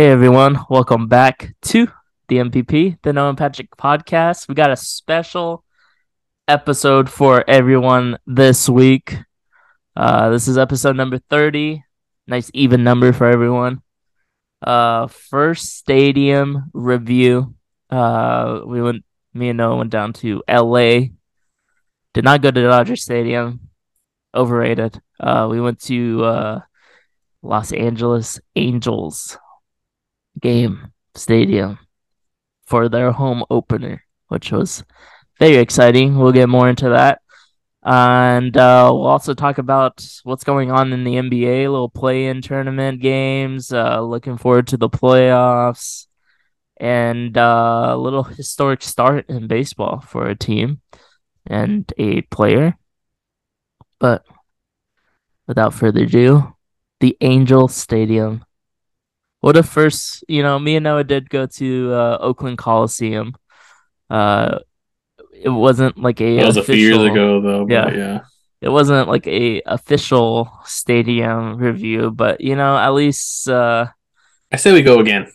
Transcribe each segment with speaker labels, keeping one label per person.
Speaker 1: Hey everyone, welcome back to the NPP, the Noah Patrick podcast. We got a special episode for everyone this week. Uh, this is episode number 30. Nice even number for everyone. Uh, first stadium review. Uh, we went, me and Noah went down to LA. Did not go to Dodger Stadium. Overrated. Uh, we went to uh, Los Angeles Angels game stadium for their home opener, which was very exciting. We'll get more into that. And uh, we'll also talk about what's going on in the NBA, little play in tournament games. Uh, looking forward to the playoffs and uh, a little historic start in baseball for a team and a player. But without further ado, the Angel Stadium. What a first, you know, me and Noah did go to uh, Oakland Coliseum. Uh, it wasn't like a.
Speaker 2: That was
Speaker 1: official,
Speaker 2: a few years ago, though.
Speaker 1: Yeah.
Speaker 2: yeah.
Speaker 1: It wasn't like a official stadium review, but you know, at least, uh,
Speaker 2: I say we go again.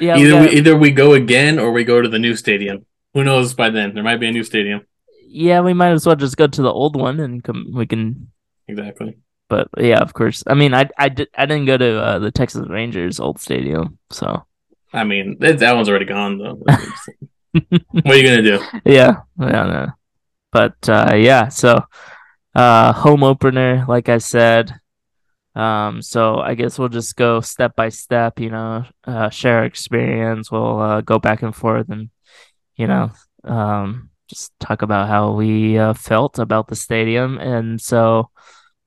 Speaker 1: yeah, we
Speaker 2: either we either we go again or we go to the new stadium. Who knows by then? There might be a new stadium.
Speaker 1: yeah, we might as well just go to the old one and come. We can,
Speaker 2: Exactly.
Speaker 1: But yeah, of course. I mean, I I did I didn't go to uh, the Texas Rangers old stadium, so
Speaker 2: I mean, that, that one's already gone though. what are you gonna do?
Speaker 1: yeah, yeah, no. But uh, yeah, so uh, home opener, like I said. Um, so I guess we'll just go step by step, you know, uh, share our experience. We'll uh, go back and forth and, you know, um, just talk about how we uh, felt about the stadium. And so,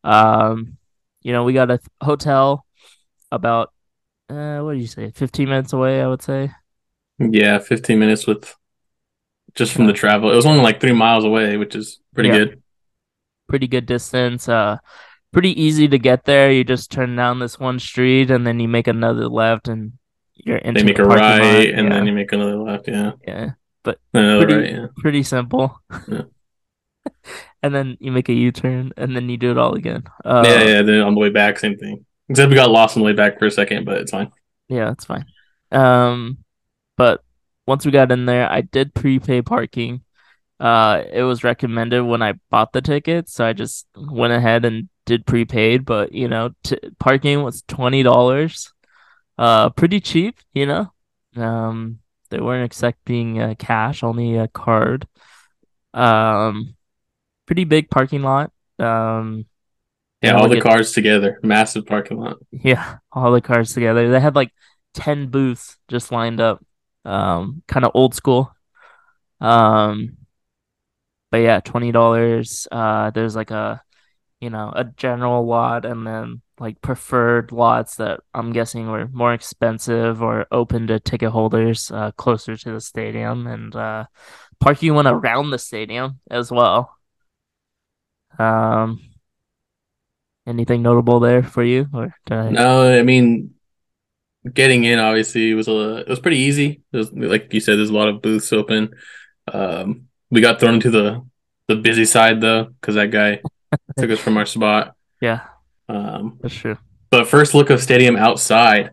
Speaker 1: um, you know, we got a hotel about, uh, what do you say, 15 minutes away, I would say.
Speaker 2: Yeah, fifteen minutes with just from the travel. It was only like three miles away, which is pretty
Speaker 1: Yeah.
Speaker 2: good.
Speaker 1: pretty good distance. Uh, pretty easy to get there. You just turn down this one street and then you make another left and you're into
Speaker 2: They make
Speaker 1: the
Speaker 2: a right
Speaker 1: lot.
Speaker 2: and
Speaker 1: yeah.
Speaker 2: then you make another left. Yeah,
Speaker 1: yeah, But
Speaker 2: another
Speaker 1: Pretty-
Speaker 2: right. Yeah.
Speaker 1: pretty simple. And then you make a U turn and then you do it all again. Uh,
Speaker 2: yeah, yeah. Then on the way back, same thing. Except we got lost on the way back for a second, but it's fine.
Speaker 1: Yeah, it's fine. Um, but once we got in there, I did prepay parking. Uh, it was recommended when I bought the ticket, so I just went ahead and did prepaid. But you know, t- parking was twenty dollars. Uh, pretty cheap, you know. Um, they weren't accepting uh, cash, only a card. Um, pretty big parking lot. Um,
Speaker 2: Yeah, all the
Speaker 1: at-
Speaker 2: cars together, massive parking lot.
Speaker 1: Yeah, all the cars together. They had like 10 booths just lined up. Um, kind of old school. Um, but yeah, $20. Uh, there's like a, you know, a general lot and then like preferred lots that I'm guessing were more expensive or open to ticket holders uh, closer to the stadium and uh, parking went around the stadium as well. Um, anything notable there for you or I...
Speaker 2: No, I mean, getting in obviously was a it was pretty easy. There's, like you said, there's a lot of booths open. Um, we got thrown into the the busy side though because that guy took us from our spot.
Speaker 1: Yeah,
Speaker 2: Um,
Speaker 1: that's true.
Speaker 2: but first look of stadium outside,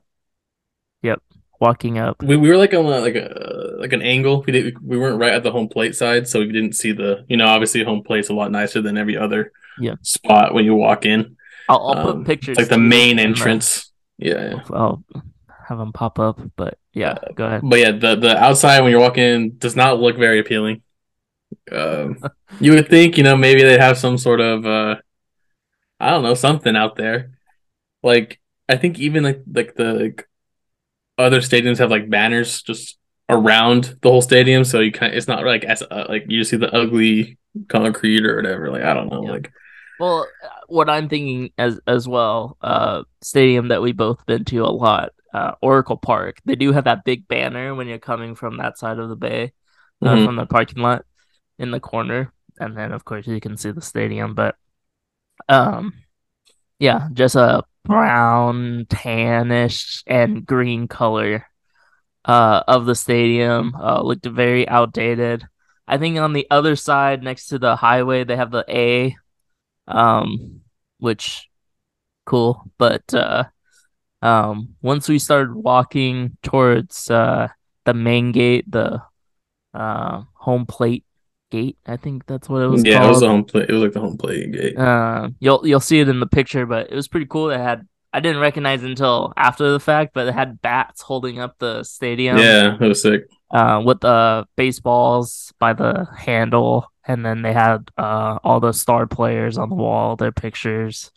Speaker 1: Walking up.
Speaker 2: we, we were like on a, like a like an angle. We did we weren't right at the home plate side, so we didn't see the you know obviously home plate's a lot nicer than every other
Speaker 1: Yeah.
Speaker 2: spot when you walk in.
Speaker 1: I'll, I'll
Speaker 2: Um,
Speaker 1: put pictures.
Speaker 2: Like the main entrance. Yeah, yeah.
Speaker 1: I'll have them pop up, but yeah, go ahead.
Speaker 2: But yeah, the the outside when you're walking in does not look very appealing. Um, you would think, you know, maybe they'd have some sort of uh I don't know, something out there. Like I think even like like the like, other stadiums have like banners just around the whole stadium, so you kind of, it's not like as uh, like you just see the ugly concrete or whatever. Like I don't know,
Speaker 1: Yeah.
Speaker 2: like
Speaker 1: Well, what I'm thinking as as well, uh, stadium that we both been to a lot, uh, Oracle Park. They do have that big banner when you're coming from that side of the bay, uh,
Speaker 2: Mhm.
Speaker 1: from the parking lot in the corner, and then of course you can see the stadium. But, um, yeah, just a brown, tannish, and green color, uh, of the stadium. Uh, looked very outdated. I think on the other side, next to the highway, they have the A, um, which cool, but uh, Um, once we started walking towards uh the main gate, the uh home plate gate, I think that's what it was
Speaker 2: yeah,
Speaker 1: called.
Speaker 2: it was the home plate. It was like the home plate gate.
Speaker 1: Uh, you'll you'll see it in the picture, but it was pretty cool. It had I didn't recognize it until after the fact, but it had bats holding up the stadium.
Speaker 2: yeah, it was sick.
Speaker 1: Uh, with the baseballs by the handle, and then they had uh all the star players on the wall, their pictures,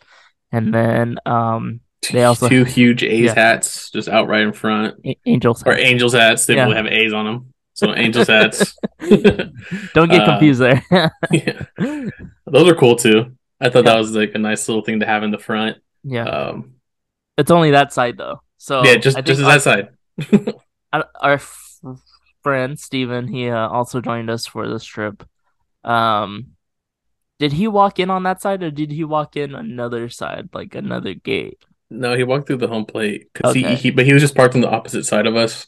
Speaker 1: and then um They also-
Speaker 2: two huge A's
Speaker 1: yeah.
Speaker 2: hats just out right in front,
Speaker 1: A- Angels.
Speaker 2: or Angels hats. They
Speaker 1: Yeah.
Speaker 2: have A's on them. So Angels hats.
Speaker 1: Don't get
Speaker 2: uh,
Speaker 1: confused there.
Speaker 2: yeah, those are cool too. I thought
Speaker 1: Yeah.
Speaker 2: that was like a nice little thing to have in the front.
Speaker 1: yeah,
Speaker 2: Um,
Speaker 1: it's only that side though. So
Speaker 2: yeah, just just as that side.
Speaker 1: our, our f- friend Steven, he uh, also joined us for this trip. Um, did he walk in on that side or did he walk in another side, like another gate?
Speaker 2: No, he walked through the home plate because
Speaker 1: Okay.
Speaker 2: he, he, but he was just parked on the opposite side of us.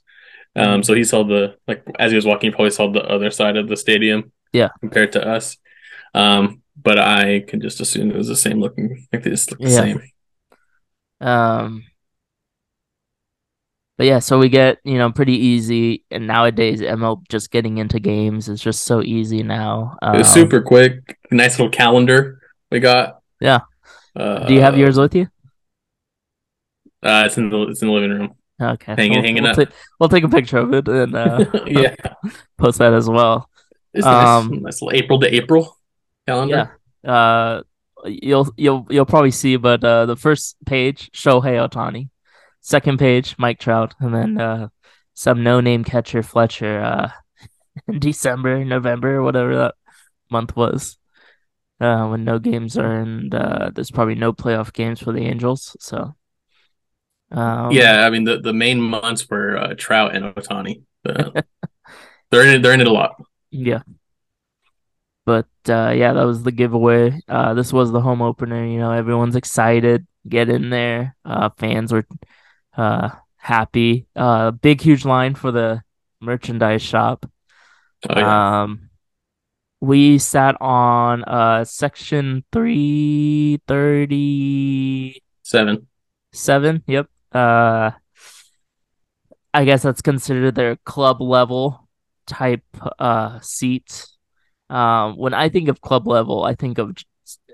Speaker 2: Um,
Speaker 1: Mhm.
Speaker 2: so he saw the like as he was walking, he probably saw the other side of the stadium.
Speaker 1: Yeah.
Speaker 2: compared to us. Um, but I can just assume it was the same looking. Like they just look the
Speaker 1: Yeah.
Speaker 2: same.
Speaker 1: Um, but yeah, so we get you know pretty easy, and nowadays ML just getting into games is just so easy now.
Speaker 2: It was
Speaker 1: Um,
Speaker 2: super quick. Nice little calendar we got.
Speaker 1: Yeah.
Speaker 2: Uh,
Speaker 1: Do you have yours with you?
Speaker 2: Uh, it's in the it's in the living room.
Speaker 1: Okay,
Speaker 2: hanging-
Speaker 1: we'll,
Speaker 2: hanging
Speaker 1: we'll,
Speaker 2: up.
Speaker 1: ta- we'll take a picture of it and uh,
Speaker 2: yeah,
Speaker 1: post that as well.
Speaker 2: it's nice.
Speaker 1: Um,
Speaker 2: nice little April to April calendar.
Speaker 1: Yeah. Uh, you'll you'll you'll probably see, but uh, the first page Shohei Ohtani, second page Mike Trout, and then uh, some no name catcher Fletcher. Uh, in December, November, whatever that month was. Uh, when no games are and uh, there's probably no playoff games for the Angels. So, um,
Speaker 2: yeah. I mean the, the main months were uh, Trout and Ohtani. Uh, they're in it. They're in it a lot.
Speaker 1: Yeah. But uh yeah, that was the giveaway. Uh this was the home opener, you know, everyone's excited, get in there. Uh fans were uh happy. Uh big huge line for the merchandise shop.
Speaker 2: Oh, yeah.
Speaker 1: Um we sat on uh section 337.
Speaker 2: Seven.
Speaker 1: Yep. Uh I guess that's considered their club level type uh seat. Um, when I think of club level, I think of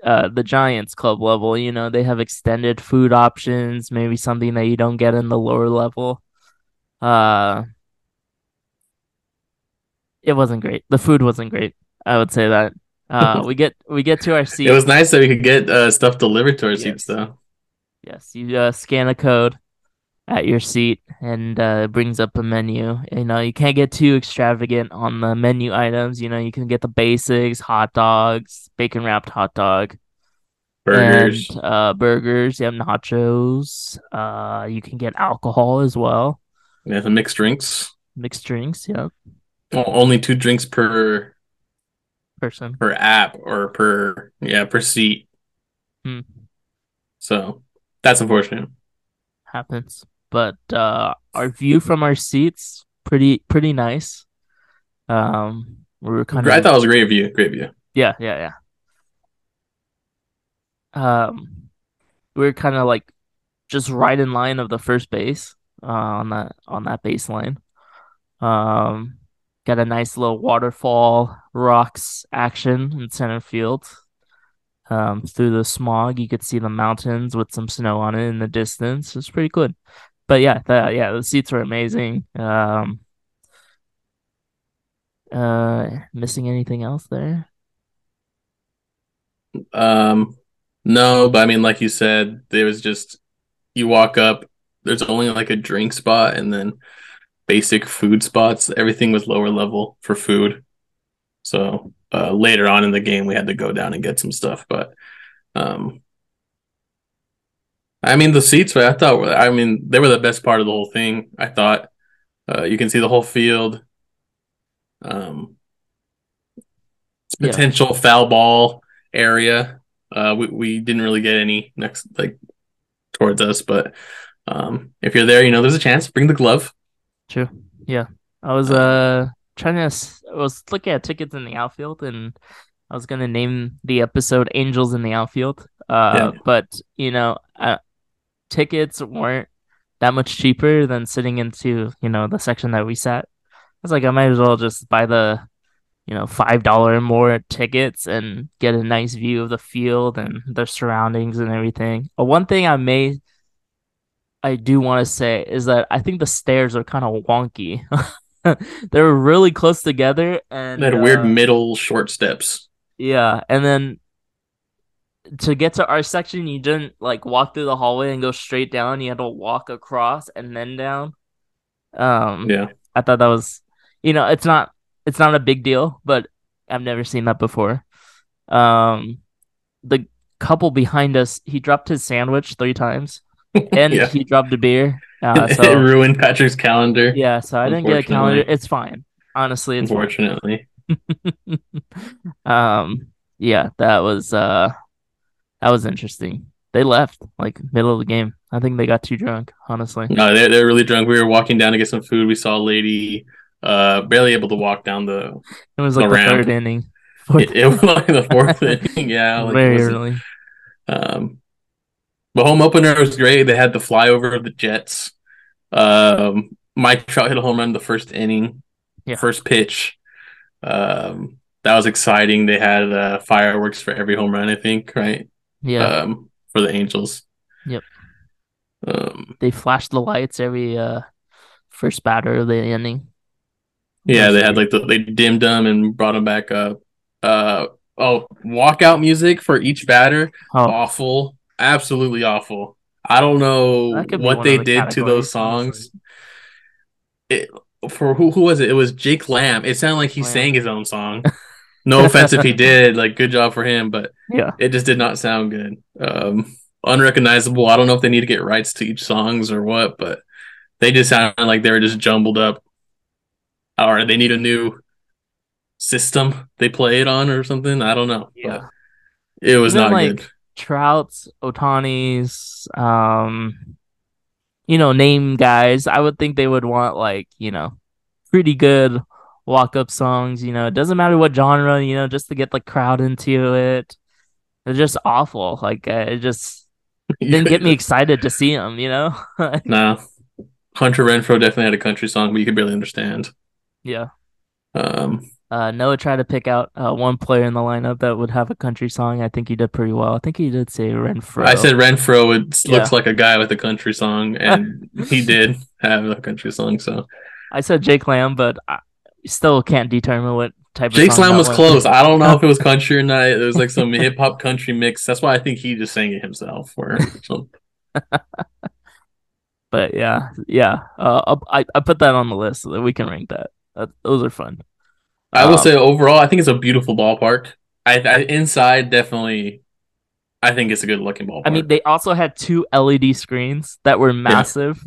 Speaker 1: uh the Giants club level. You know, they have extended food options, maybe something that you don't get in the lower level. Uh, it wasn't great. The food wasn't great. I would say that. Uh, we get we get to our seat.
Speaker 2: It was nice that we could get uh, stuff delivered to our
Speaker 1: Yes.
Speaker 2: seats though.
Speaker 1: Yes, you uh, scan a code at your seat and uh, brings up a menu. You know, you can't get too extravagant on the menu items. You know, you can get the basics, hot dogs, bacon wrapped hot dog,
Speaker 2: Burgers.
Speaker 1: and uh, burgers. You have nachos. Uh, you can get alcohol as well,
Speaker 2: Yeah, the mixed drinks.
Speaker 1: mixed drinks. Yeah,
Speaker 2: O- Only two drinks per
Speaker 1: person.
Speaker 2: per app or per yeah per seat.
Speaker 1: Hmm.
Speaker 2: So that's unfortunate.
Speaker 1: happens. But uh, our view from our seats pretty pretty nice. Um, we were kind
Speaker 2: I
Speaker 1: of
Speaker 2: thought it was a great view. Great view.
Speaker 1: Yeah, yeah, yeah. Um, we were kind of like just right in line of the first base uh, on that on that baseline. Um, got a nice little waterfall rocks action in center field. Um, through the smog, you could see the mountains with some snow on it in the distance. It's pretty good. But yeah, the yeah the seats were amazing. Um, uh, missing anything else there?
Speaker 2: Um, no, but I mean, like you said, there was just you walk up. There's only like a drink spot and then basic food spots. Everything was lower level for food. So uh, later on in the game, we had to go down and get some stuff. But um, I mean, the seats. were- I thought. I mean, they were the best part of the whole thing. I thought. Uh, you can see the whole field. Um,
Speaker 1: Yeah.
Speaker 2: potential foul ball area. Uh, we we didn't really get any next like towards us, but um, if you're there, you know there's a chance. Bring the glove.
Speaker 1: True. Yeah. I was uh trying to I was looking at tickets in the outfield and I was gonna name the episode Angels in the Outfield. Uh
Speaker 2: Yeah.
Speaker 1: but you know, uh tickets weren't that much cheaper than sitting into you know the section that we sat. I was like, I might as well just buy the you know five dollar more tickets and get a nice view of the field and the surroundings and everything. But one thing I may I do want to say is that I think the stairs are kind of wonky. they were really close together and
Speaker 2: They had
Speaker 1: uh,
Speaker 2: weird middle short steps.
Speaker 1: yeah, and then to get to our section, you didn't like walk through the hallway and go straight down. You had to walk across and then down. Um,
Speaker 2: Yeah.
Speaker 1: I thought that was, you know, it's not it's not a big deal, but I've never seen that before. Um, the couple behind us, he dropped his sandwich three times, and
Speaker 2: Yeah.
Speaker 1: he dropped a beer. Uh,
Speaker 2: it
Speaker 1: so
Speaker 2: ruined Patrick's calendar.
Speaker 1: yeah, so I didn't get a calendar. It's fine. Honestly, it's fine.
Speaker 2: unfortunately.
Speaker 1: um yeah that was uh that was interesting they left like middle of the game i think they got too drunk honestly
Speaker 2: No, they're they're really drunk. We were walking down to get some food. We saw a lady uh barely able to walk down the
Speaker 1: it was like
Speaker 2: the
Speaker 1: the third inning
Speaker 2: it, it was like the fourth inning. Yeah, like
Speaker 1: very early
Speaker 2: Um, the home opener was great. They had the flyover of the Jets. Um, Mike Trout hit a home run the first inning,
Speaker 1: Yeah.
Speaker 2: first pitch. Um, that was exciting. They had uh, fireworks for every home run, I think, right?
Speaker 1: Yeah
Speaker 2: Um, for the Angels.
Speaker 1: Yep.
Speaker 2: Um,
Speaker 1: they flashed the lights every uh first batter of the inning
Speaker 2: yeah, they had like the, they dimmed them and brought them back up. Uh, oh, walkout music for each batter.
Speaker 1: oh
Speaker 2: awful, absolutely awful. I don't know
Speaker 1: That could be
Speaker 2: what they
Speaker 1: the
Speaker 2: did to those songs. It for who who was it? It was Jake Lamb. It sounded like he
Speaker 1: Lamb.
Speaker 2: sang his own song. No offense if he did, like good job for him, but
Speaker 1: yeah
Speaker 2: it just did not sound good. Um, unrecognizable. I don't know if they need to get rights to each songs or what, but they just sounded like they were just jumbled up. Or they need a new system they play it on or something. I don't know.
Speaker 1: Yeah.
Speaker 2: but It was
Speaker 1: Even,
Speaker 2: not
Speaker 1: like,
Speaker 2: good.
Speaker 1: Trout's, Ohtani's, um, you know, name guys, I would think they would want like, you know, pretty good walk up songs. You know, it doesn't matter what genre, you know, just to get the crowd into it. They're just awful. Like, uh, it just didn't get me excited to see them, you know?
Speaker 2: No. Hunter Renfroe definitely had a country song, but you could barely understand.
Speaker 1: yeah.
Speaker 2: Um,
Speaker 1: Uh, Noah tried to pick out uh, one player in the lineup that would have a country song. I think he did pretty well. I think he did say Renfroe.
Speaker 2: I said Renfroe it looks
Speaker 1: Yeah.
Speaker 2: like a guy with a country song, and he did have a country song. So
Speaker 1: I said Jake Lamb, but I still can't determine what type of
Speaker 2: Jake
Speaker 1: song
Speaker 2: Slam was close. I don't know if it was country or not. It was like some hip hop country mix. That's why I think he just sang it himself. Or something.
Speaker 1: But yeah, yeah. Uh, I I put that on the list so that we can rank that. that those are fun.
Speaker 2: I will
Speaker 1: Um,
Speaker 2: say overall, I think it's a beautiful ballpark. I, I inside definitely, I think it's a good looking ballpark.
Speaker 1: I mean, they also had two LED screens that were massive,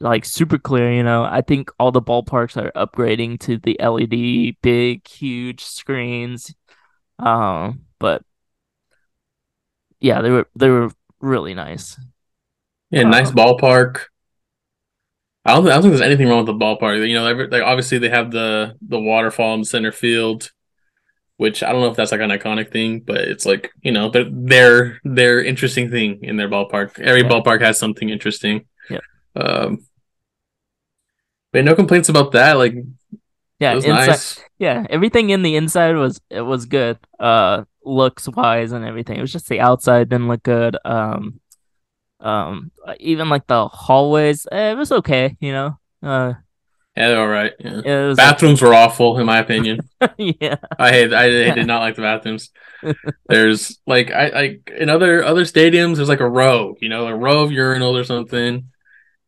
Speaker 1: like super clear. You know, I think all the ballparks are upgrading to the LED, big, huge screens. Um, but yeah, they were they were really nice.
Speaker 2: Yeah, nice
Speaker 1: Um,
Speaker 2: ballpark. I don't, I don't think there's anything wrong with the ballpark. You know, every, like obviously they have the the waterfall in center field, which I don't know if that's like an iconic thing, but it's like you know they're they're they're interesting thing in their ballpark. Every
Speaker 1: Yeah.
Speaker 2: ballpark has something interesting.
Speaker 1: Yeah.
Speaker 2: Um. But no complaints about that. Like
Speaker 1: Yeah, inside,
Speaker 2: nice.
Speaker 1: yeah, everything in the inside was it was good. Uh, looks wise and everything. It was just the outside didn't look good. Um, um, even like the hallways, eh, it was okay. You know, uh,
Speaker 2: Yeah, they're all right. Yeah.
Speaker 1: it was like-
Speaker 2: Bathrooms were awful, in my opinion.
Speaker 1: yeah,
Speaker 2: I hate. I, I did not like the bathrooms. There's like I like in other other stadiums. There's like a row, you know, a row of urinals or something.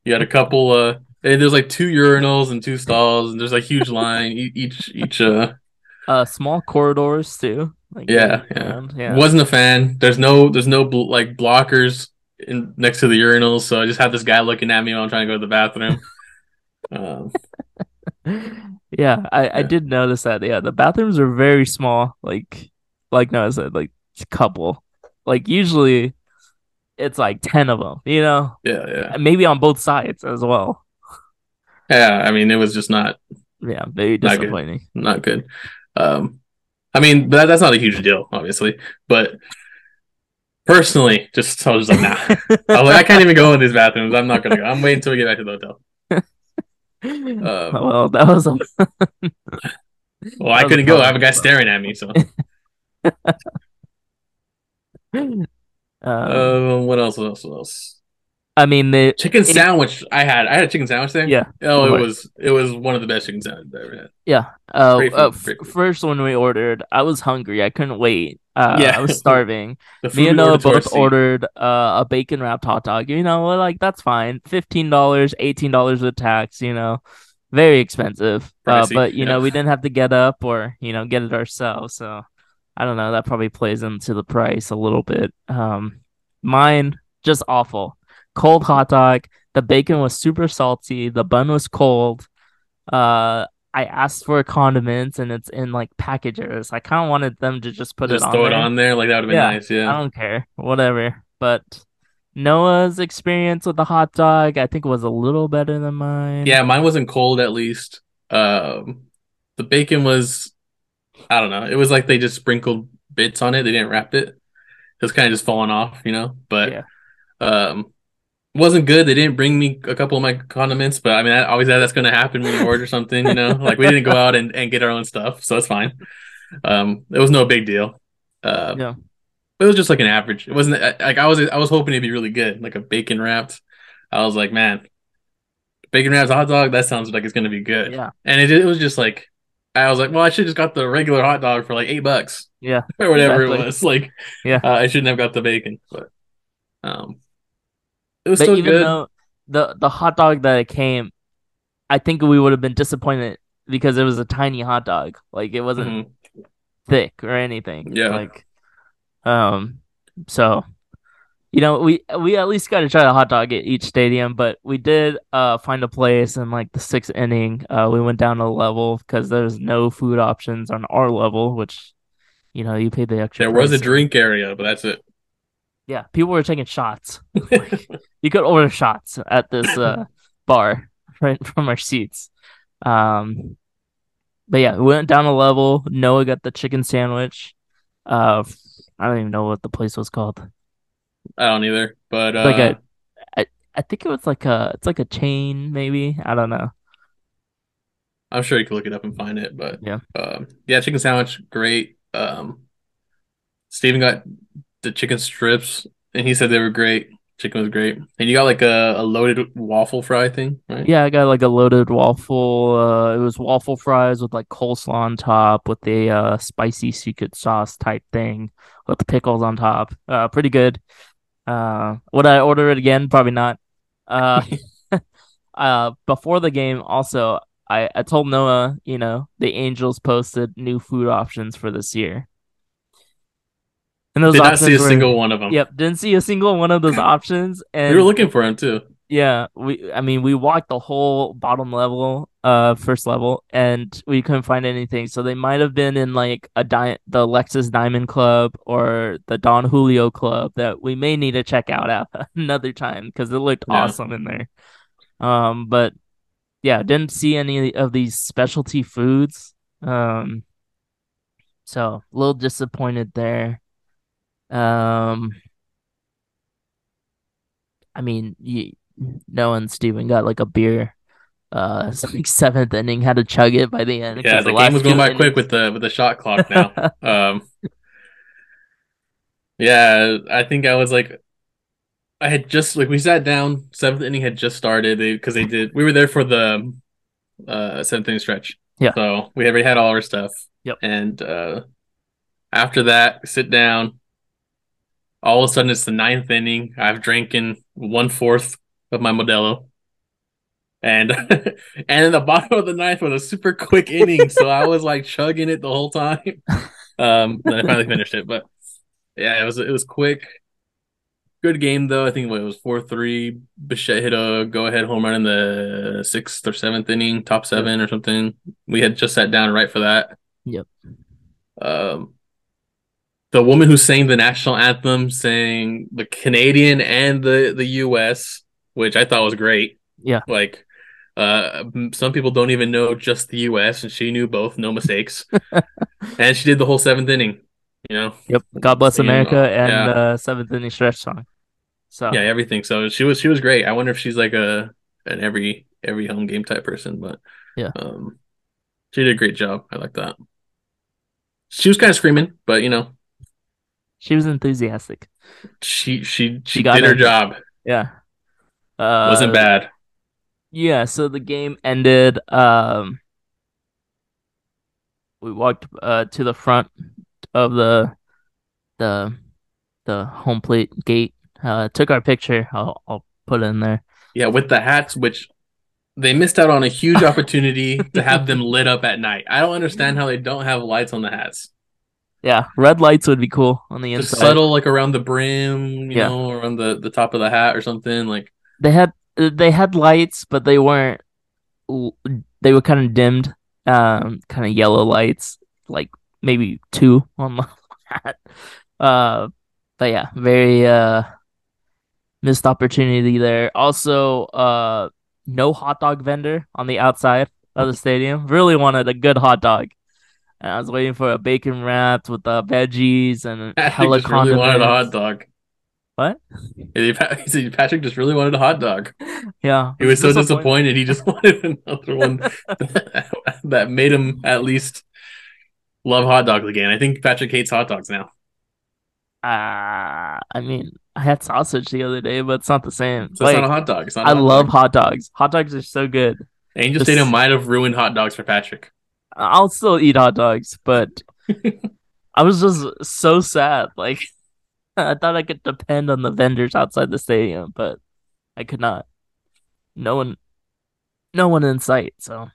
Speaker 2: You had a couple. Uh, eh, there's like two urinals and two stalls, and there's a huge line each each. Uh,
Speaker 1: uh, small corridors too. Like
Speaker 2: Yeah, yeah.
Speaker 1: yeah.
Speaker 2: wasn't a fan. There's no there's no bl- like blockers in next to the urinals, so I just had this guy looking at me while I'm trying to go to the bathroom. Um,
Speaker 1: yeah, I, I did notice that. Yeah, the bathrooms are very small. Like, like Noah said, like a couple. Like usually, it's like ten of them. You know,
Speaker 2: yeah, yeah,
Speaker 1: maybe on both sides as well.
Speaker 2: yeah. I mean, it was just not
Speaker 1: Yeah, very
Speaker 2: Not good.
Speaker 1: disappointing.
Speaker 2: not good. Um, I mean, that, that's not a huge deal, obviously, but Personally, just I was just like, nah. I, was like, I can't even go in these bathrooms. I'm not gonna go. I'm waiting until we get back to the hotel. Um,
Speaker 1: well, that was a
Speaker 2: well, I couldn't go. I have a guy staring at me. So,
Speaker 1: um,
Speaker 2: uh, what else? What else? What else?
Speaker 1: I mean, the
Speaker 2: Chicken
Speaker 1: it-
Speaker 2: sandwich. I had. I had a chicken sandwich there.
Speaker 1: Yeah.
Speaker 2: Oh, it was. It was one of the best chicken sandwiches I ever had.
Speaker 1: Yeah. Uh, uh, f- first when we ordered, I was hungry. I couldn't wait. Uh,
Speaker 2: Yeah.
Speaker 1: I was starving. Me and Noah
Speaker 2: ordered to our
Speaker 1: both ordered uh, a bacon wrapped hot dog. You know, we're like that's fine. Fifteen dollars, eighteen dollars with tax. You know, very expensive. Uh, but you
Speaker 2: yeah.
Speaker 1: know, we didn't have to get up or you know get it ourselves. So I don't know. That probably plays into the price a little bit. Um, mine just awful. Cold hot dog. The bacon was super salty. The bun was cold. Uh, I asked for condiments and it's in like packages. I kind of wanted them to just put
Speaker 2: Just
Speaker 1: it on
Speaker 2: throw
Speaker 1: there.
Speaker 2: it on there. Like that would have been
Speaker 1: Yeah,
Speaker 2: nice. Yeah, I
Speaker 1: don't care. Whatever. But Noah's experience with the hot dog, I think, was a little better than mine.
Speaker 2: Yeah. Mine wasn't cold. At least. Um, the bacon was. I don't know. It was like they just sprinkled bits on it. They didn't wrap it. It was kind of just falling off, you know. But
Speaker 1: Yeah.
Speaker 2: um, it wasn't good. They didn't bring me a couple of my condiments, but I mean, I always that's going to happen when you order something, you know. Like we didn't go out and, and get our own stuff, so it's fine. Um, it was no big deal. Uh,
Speaker 1: Yeah.
Speaker 2: it was just like an average. It wasn't like I was I was hoping it'd be really good, like a bacon wrapped. I was like, man, bacon wrapped hot dog. That sounds like it's going to be good.
Speaker 1: Yeah.
Speaker 2: And it it was just like I was like, well, I should just got the regular hot dog for like eight bucks
Speaker 1: Yeah.
Speaker 2: or whatever
Speaker 1: Exactly.
Speaker 2: it was. Like,
Speaker 1: Yeah.
Speaker 2: uh, I shouldn't have got the bacon, but um, it was
Speaker 1: But
Speaker 2: still
Speaker 1: even
Speaker 2: good.
Speaker 1: though the the hot dog that it came, I think we would have been disappointed because it was a tiny hot dog. Like it wasn't
Speaker 2: Mhm.
Speaker 1: thick or anything.
Speaker 2: Yeah.
Speaker 1: Like, um, so you know, we we at least got to try the hot dog at each stadium, but we did uh find a place in like the sixth inning. Uh, we went down a level because there's no food options on our level, which you know you paid the extra.
Speaker 2: There was a drink area, but that's it.
Speaker 1: Yeah, people were taking shots. Like, you could order shots at this uh bar right from our seats. Um, but yeah, we went down a level. Noah got the chicken sandwich. Uh, I don't even know what the place was called.
Speaker 2: I don't either, but uh,
Speaker 1: Like a, I, I think it was like a, it's like a chain, maybe. I don't know.
Speaker 2: I'm sure you can look it up and find it. But
Speaker 1: Yeah.
Speaker 2: um, yeah, chicken sandwich, great. Um, Steven got the chicken strips, and he said they were great. Chicken was great, and you got like a, a loaded waffle fry thing, right?
Speaker 1: Yeah, I got like a loaded waffle. Uh, it was waffle fries with like coleslaw on top, with a uh spicy secret sauce type thing, with the pickles on top. Uh, pretty good. Uh, would I order it again? Probably not. Uh, uh, before the game, also, I I told Noah, you know, the Angels posted new food options for this year, and those
Speaker 2: Did not see a
Speaker 1: were-
Speaker 2: single one of them.
Speaker 1: Yep, didn't see a single one of those options, and
Speaker 2: we were looking for him too.
Speaker 1: Yeah, we I mean we walked the whole bottom level, uh first level, and we couldn't find anything. So they might have been in like a di- the Lexus Diamond Club or the Don Julio Club that we may need to check out at another time because it looked
Speaker 2: Yeah.
Speaker 1: awesome in there. Um, but yeah, didn't see any of these specialty foods. Um, so a little disappointed there. Um, I mean, you, Noah and Steven got like a beer. Uh, like seventh inning, had to chug it by the end.
Speaker 2: Yeah, the,
Speaker 1: last
Speaker 2: game was going by
Speaker 1: innings-
Speaker 2: quick with the with the shot clock now. um, yeah, I think I was like, I had just like we sat down. Seventh inning had just started because they, did. We were there for the uh seventh inning stretch.
Speaker 1: Yeah.
Speaker 2: So we already had all our stuff.
Speaker 1: Yep.
Speaker 2: And uh, after that, sit down. All of a sudden, it's the ninth inning. I've drinking one fourth of my Modelo. And and in the bottom of the ninth was a super quick inning, so I was like chugging it the whole time. Um, then I finally finished it, but yeah, it was it was quick. Good game though. I think what, it was four three. Bichette hit a go ahead home run in the sixth or seventh inning, top seven or something. We had just sat down right for that.
Speaker 1: Yep.
Speaker 2: Um, the woman who sang the national anthem sang the Canadian and the the U.S., which I thought was great.
Speaker 1: Yeah.
Speaker 2: Like, uh, some people don't even know just the U.S., and she knew both, no mistakes. and she did the whole seventh inning. You know.
Speaker 1: Yep. God bless America
Speaker 2: uh,
Speaker 1: and
Speaker 2: yeah.
Speaker 1: uh, seventh inning stretch song. So
Speaker 2: Yeah, everything. So she was she was great. I wonder if she's like a an every every home game type person, but
Speaker 1: Yeah.
Speaker 2: um, she did a great job. I like that. She was kind of screaming, but you know,
Speaker 1: she was enthusiastic.
Speaker 2: she she she,
Speaker 1: She got
Speaker 2: did her
Speaker 1: her-
Speaker 2: job.
Speaker 1: Yeah. Uh,
Speaker 2: Wasn't bad.
Speaker 1: Yeah, so the game ended. Um, we walked uh to the front of the the the home plate gate. Uh, took our picture. I'll I'll put it in there.
Speaker 2: Yeah, with the hats, which they missed out on a huge opportunity to have them lit up at night. I don't understand how they don't have lights on the hats.
Speaker 1: Yeah, red lights would be cool on the
Speaker 2: Just
Speaker 1: inside.
Speaker 2: subtle, like around the brim, you
Speaker 1: Yeah.
Speaker 2: know, around the the top of the hat or something. Like,
Speaker 1: They had they had lights, but they weren't. They were kind of dimmed. Um, kind of yellow lights, like maybe two on the hat. Uh, but yeah, very uh missed opportunity there. Also, uh, no hot dog vendor on the outside of the stadium. Really wanted a good hot dog. And I was waiting for a bacon wrapped with the veggies and
Speaker 2: just really wanted a hot dog.
Speaker 1: What?
Speaker 2: He he said Patrick just really wanted a hot dog.
Speaker 1: Yeah,
Speaker 2: He was so
Speaker 1: disappointed.
Speaker 2: He just wanted another one that made him at least love hot dogs again. I think Patrick hates hot dogs now.
Speaker 1: Uh, I mean, I had sausage the other day, but it's not the same.
Speaker 2: So
Speaker 1: Like,
Speaker 2: it's not a hot dog. Not
Speaker 1: I
Speaker 2: hot
Speaker 1: love
Speaker 2: dog.
Speaker 1: hot dogs. Hot dogs are so good.
Speaker 2: Angel
Speaker 1: This-
Speaker 2: Stadium might have ruined hot dogs for Patrick.
Speaker 1: I'll still eat hot dogs, but I was just so sad. Like, I thought I could depend on the vendors outside the stadium, but I could not. No one, no one in sight. So,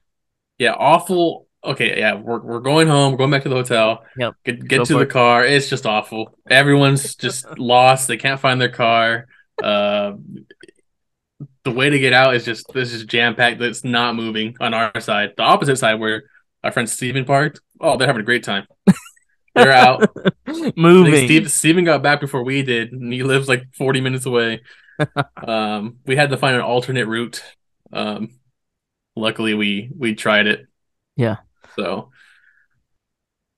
Speaker 2: Yeah, awful. Okay, yeah, we're we're going home. We're going back to the hotel.
Speaker 1: Yep.
Speaker 2: Get get
Speaker 1: Go
Speaker 2: to the
Speaker 1: it.
Speaker 2: car. It's just awful. Everyone's just lost. They can't find their car. Uh, the way to get out is just this is jam packed. That's not moving on our side. The opposite side, where our friend Steven parked. Oh, they're having a great time. They're out.
Speaker 1: Moving.
Speaker 2: Steve, Steven got back before we did, and he lives like 40 minutes away. um, we had to find an alternate route. Um, luckily, we we tried it.
Speaker 1: Yeah.
Speaker 2: So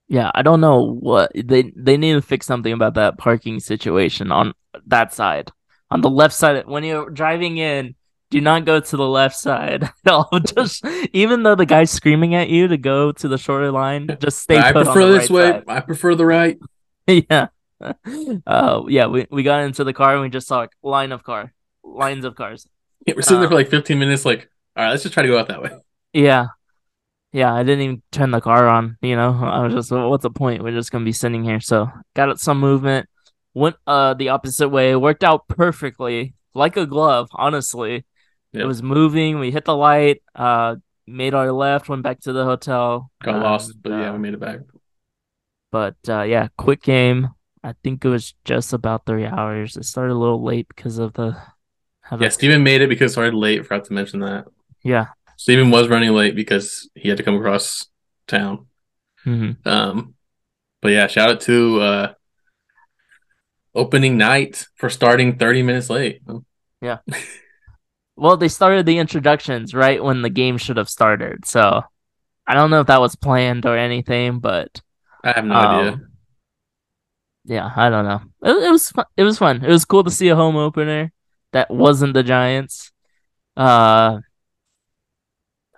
Speaker 1: Yeah, I don't know what they they need to fix something about that parking situation on that side. On the left side, when you're driving in, do not go to the left side. No, just even though the guy's screaming at you to go to the shorter line, just stay
Speaker 2: I
Speaker 1: put on
Speaker 2: prefer
Speaker 1: the
Speaker 2: this
Speaker 1: right
Speaker 2: way.
Speaker 1: side.
Speaker 2: I prefer the right.
Speaker 1: yeah. Uh, yeah, we, we got into the car and we just saw a line of car, lines of cars.
Speaker 2: We're sitting there
Speaker 1: Uh,
Speaker 2: for like 15 minutes. Like, all right, let's just try to go out that way.
Speaker 1: Yeah. Yeah, I didn't even turn the car on, you know. I was just what's the point? We're just gonna be sitting here. So got some movement. Went uh the opposite way, worked out perfectly, like a glove, honestly.
Speaker 2: Yeah.
Speaker 1: It was moving, we hit the light, uh made our left, went back to the hotel.
Speaker 2: Got lost,
Speaker 1: and,
Speaker 2: but yeah,
Speaker 1: uh,
Speaker 2: we made it back.
Speaker 1: but uh yeah, quick game. I think it was just about three hours. It started a little late because of the how the-
Speaker 2: Yeah, Steven made it because it started late. Forgot to mention that.
Speaker 1: yeah.
Speaker 2: Steven was running late because he had to come across town.
Speaker 1: hmm
Speaker 2: Um, but yeah, shout out to uh, opening night for starting 30 minutes late.
Speaker 1: Well, they started the introductions right when the game should have started. So I don't know if that was planned or anything, but
Speaker 2: I have no
Speaker 1: um,
Speaker 2: idea.
Speaker 1: Yeah, I don't know. It, it was fun. It was fun. It was cool to see a home opener that wasn't the Giants. Uh,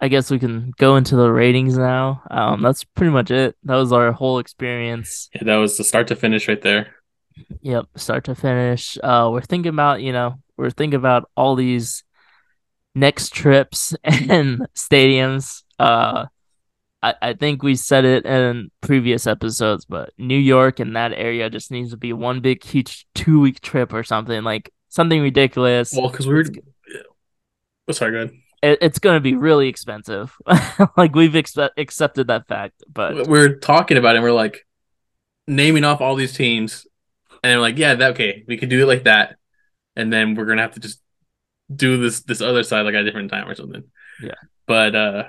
Speaker 1: I guess we can go into the ratings now. Um, that's pretty much it. That was our whole experience.
Speaker 2: Yeah, that was the start to finish right there.
Speaker 1: Yep, start to finish. Uh, we're thinking about, you know, we're thinking about all these next trips and stadiums. Uh, I, I think we said it in previous episodes, but New York and that area just needs to be one big, huge two week trip or something like something ridiculous.
Speaker 2: Well, because we were. Oh, sorry, go ahead.
Speaker 1: It, it's going to be really expensive. like we've expe- accepted that fact, but
Speaker 2: we're talking about it and we're like naming off all these teams and we're like yeah that okay we could do it like that and then we're gonna have to just do this this other side like at a different time or something
Speaker 1: Yeah.
Speaker 2: but uh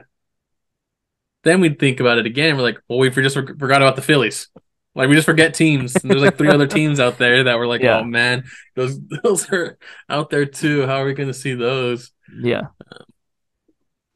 Speaker 2: then we'd think about it again we're like well we just for- forgot about the phillies like we just forget teams and there's like three other teams out there that were like
Speaker 1: Yeah.
Speaker 2: oh man those those are out there too how are we gonna see those
Speaker 1: yeah.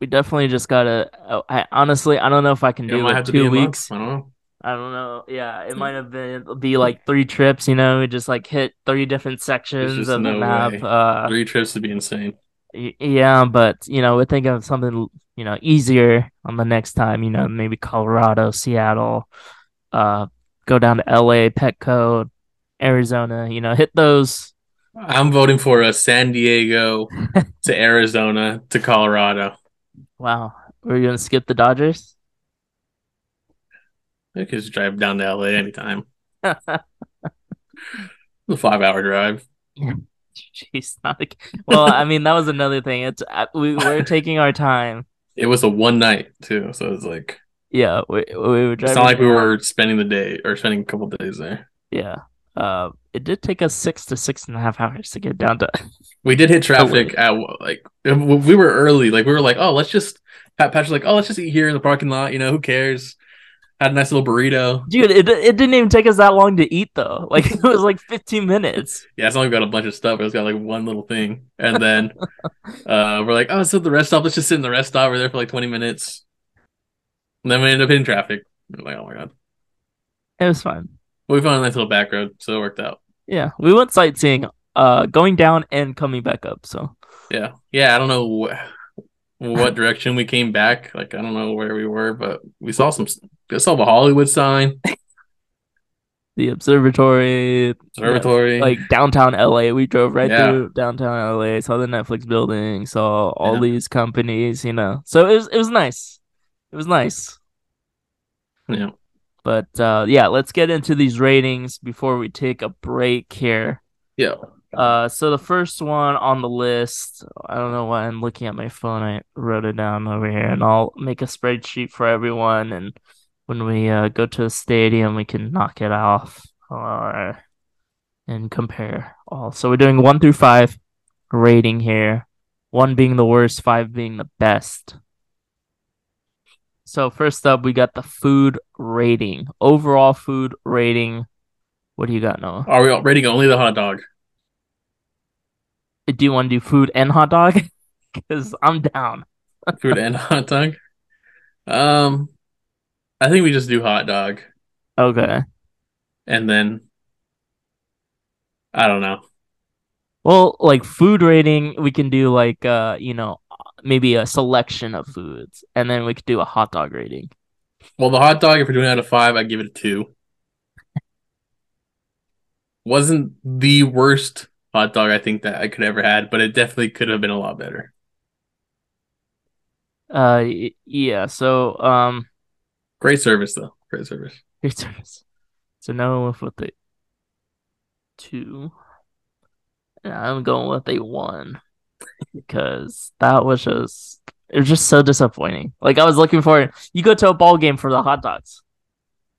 Speaker 1: We definitely just gotta. oh, I honestly, I don't know if I can do
Speaker 2: might
Speaker 1: it
Speaker 2: have to be a
Speaker 1: two weeks.
Speaker 2: i don't know
Speaker 1: I don't know. Yeah, it might have been be like three trips. You know, we just like hit three different sections of
Speaker 2: no
Speaker 1: the map. Uh,
Speaker 2: Three trips would be insane.
Speaker 1: y- yeah, but you know, we think of something you know easier on the next time. You know, maybe Colorado, Seattle, uh, go down to L.A., Petco, Arizona. You know, hit those.
Speaker 2: I'm voting for a San Diego to Arizona to Colorado.
Speaker 1: Wow, we're gonna skip the Dodgers.
Speaker 2: I could just drive down to LA anytime. A five hour drive.
Speaker 1: Jeez, not like, well, I mean that was another thing. It's uh, we we're taking our time.
Speaker 2: It was a one night too, so it's like
Speaker 1: Yeah, we we were driving.
Speaker 2: it's not like we were spending the day or spending a couple days there.
Speaker 1: Yeah. Uh, it did take us six to six and a half hours to get down to.
Speaker 2: We did hit traffic at like we were early. Like we were like, oh, let's just Pat Pat's like, oh, let's just eat here in the parking lot. You know, who cares? Had a nice little burrito.
Speaker 1: Dude, it it didn't even take us that long to eat though. Like it was like 15 minutes.
Speaker 2: Yeah, it's only got a bunch of stuff. It's got like one little thing, and then uh, we're like, oh, so the rest stop. Let's just sit in the rest stop. We're there for like twenty minutes, and then we end up in traffic. We're like, oh my god.
Speaker 1: It was fine.
Speaker 2: But we found a nice little back road, so it worked out.
Speaker 1: Yeah, we went sightseeing, uh, going down and coming back up. So
Speaker 2: Yeah, yeah. I don't know wh- what direction we came back. Like, I don't know where we were, but we saw some. We saw the Hollywood sign,
Speaker 1: the observatory,
Speaker 2: observatory.
Speaker 1: like downtown LA. We drove right
Speaker 2: Yeah.
Speaker 1: through downtown LA, saw the Netflix building, saw all
Speaker 2: Yeah.
Speaker 1: these companies, you know. So it was it was nice. It was nice.
Speaker 2: yeah,
Speaker 1: But uh yeah, let's get into these ratings before we take a break here.
Speaker 2: yeah.
Speaker 1: Uh so the first one on the list, I don't know why I'm looking at my phone. I wrote it down over here and I'll make a spreadsheet for everyone and when we uh, go to the stadium we can knock it off uh, and compare all. So we're doing 1 through 5 rating here. 1 being the worst, 5 being the best. So first up we got the food rating. Overall food rating. What do you got, Noah?
Speaker 2: Are we rating only the hot dog?
Speaker 1: Do you want to do food and hot dog? Because I'm down.
Speaker 2: Food and hot dog. Um, I think we just do hot dog,
Speaker 1: Okay.
Speaker 2: and then I don't know.
Speaker 1: Well, like food rating, we can do like uh, you know, maybe a selection of foods, and then we could do a hot dog rating.
Speaker 2: Well, the hot dog, if we're doing it out of five, I give it a two. Wasn't the worst hot dog I think that I could ever had, but it definitely could have been a lot better.
Speaker 1: Uh, yeah. So um,
Speaker 2: Great service though. Great service.
Speaker 1: great service. So now went with the two. And I'm going with a one because that was just it was just so disappointing. Like I was looking for you go to a ball game for the hot dogs.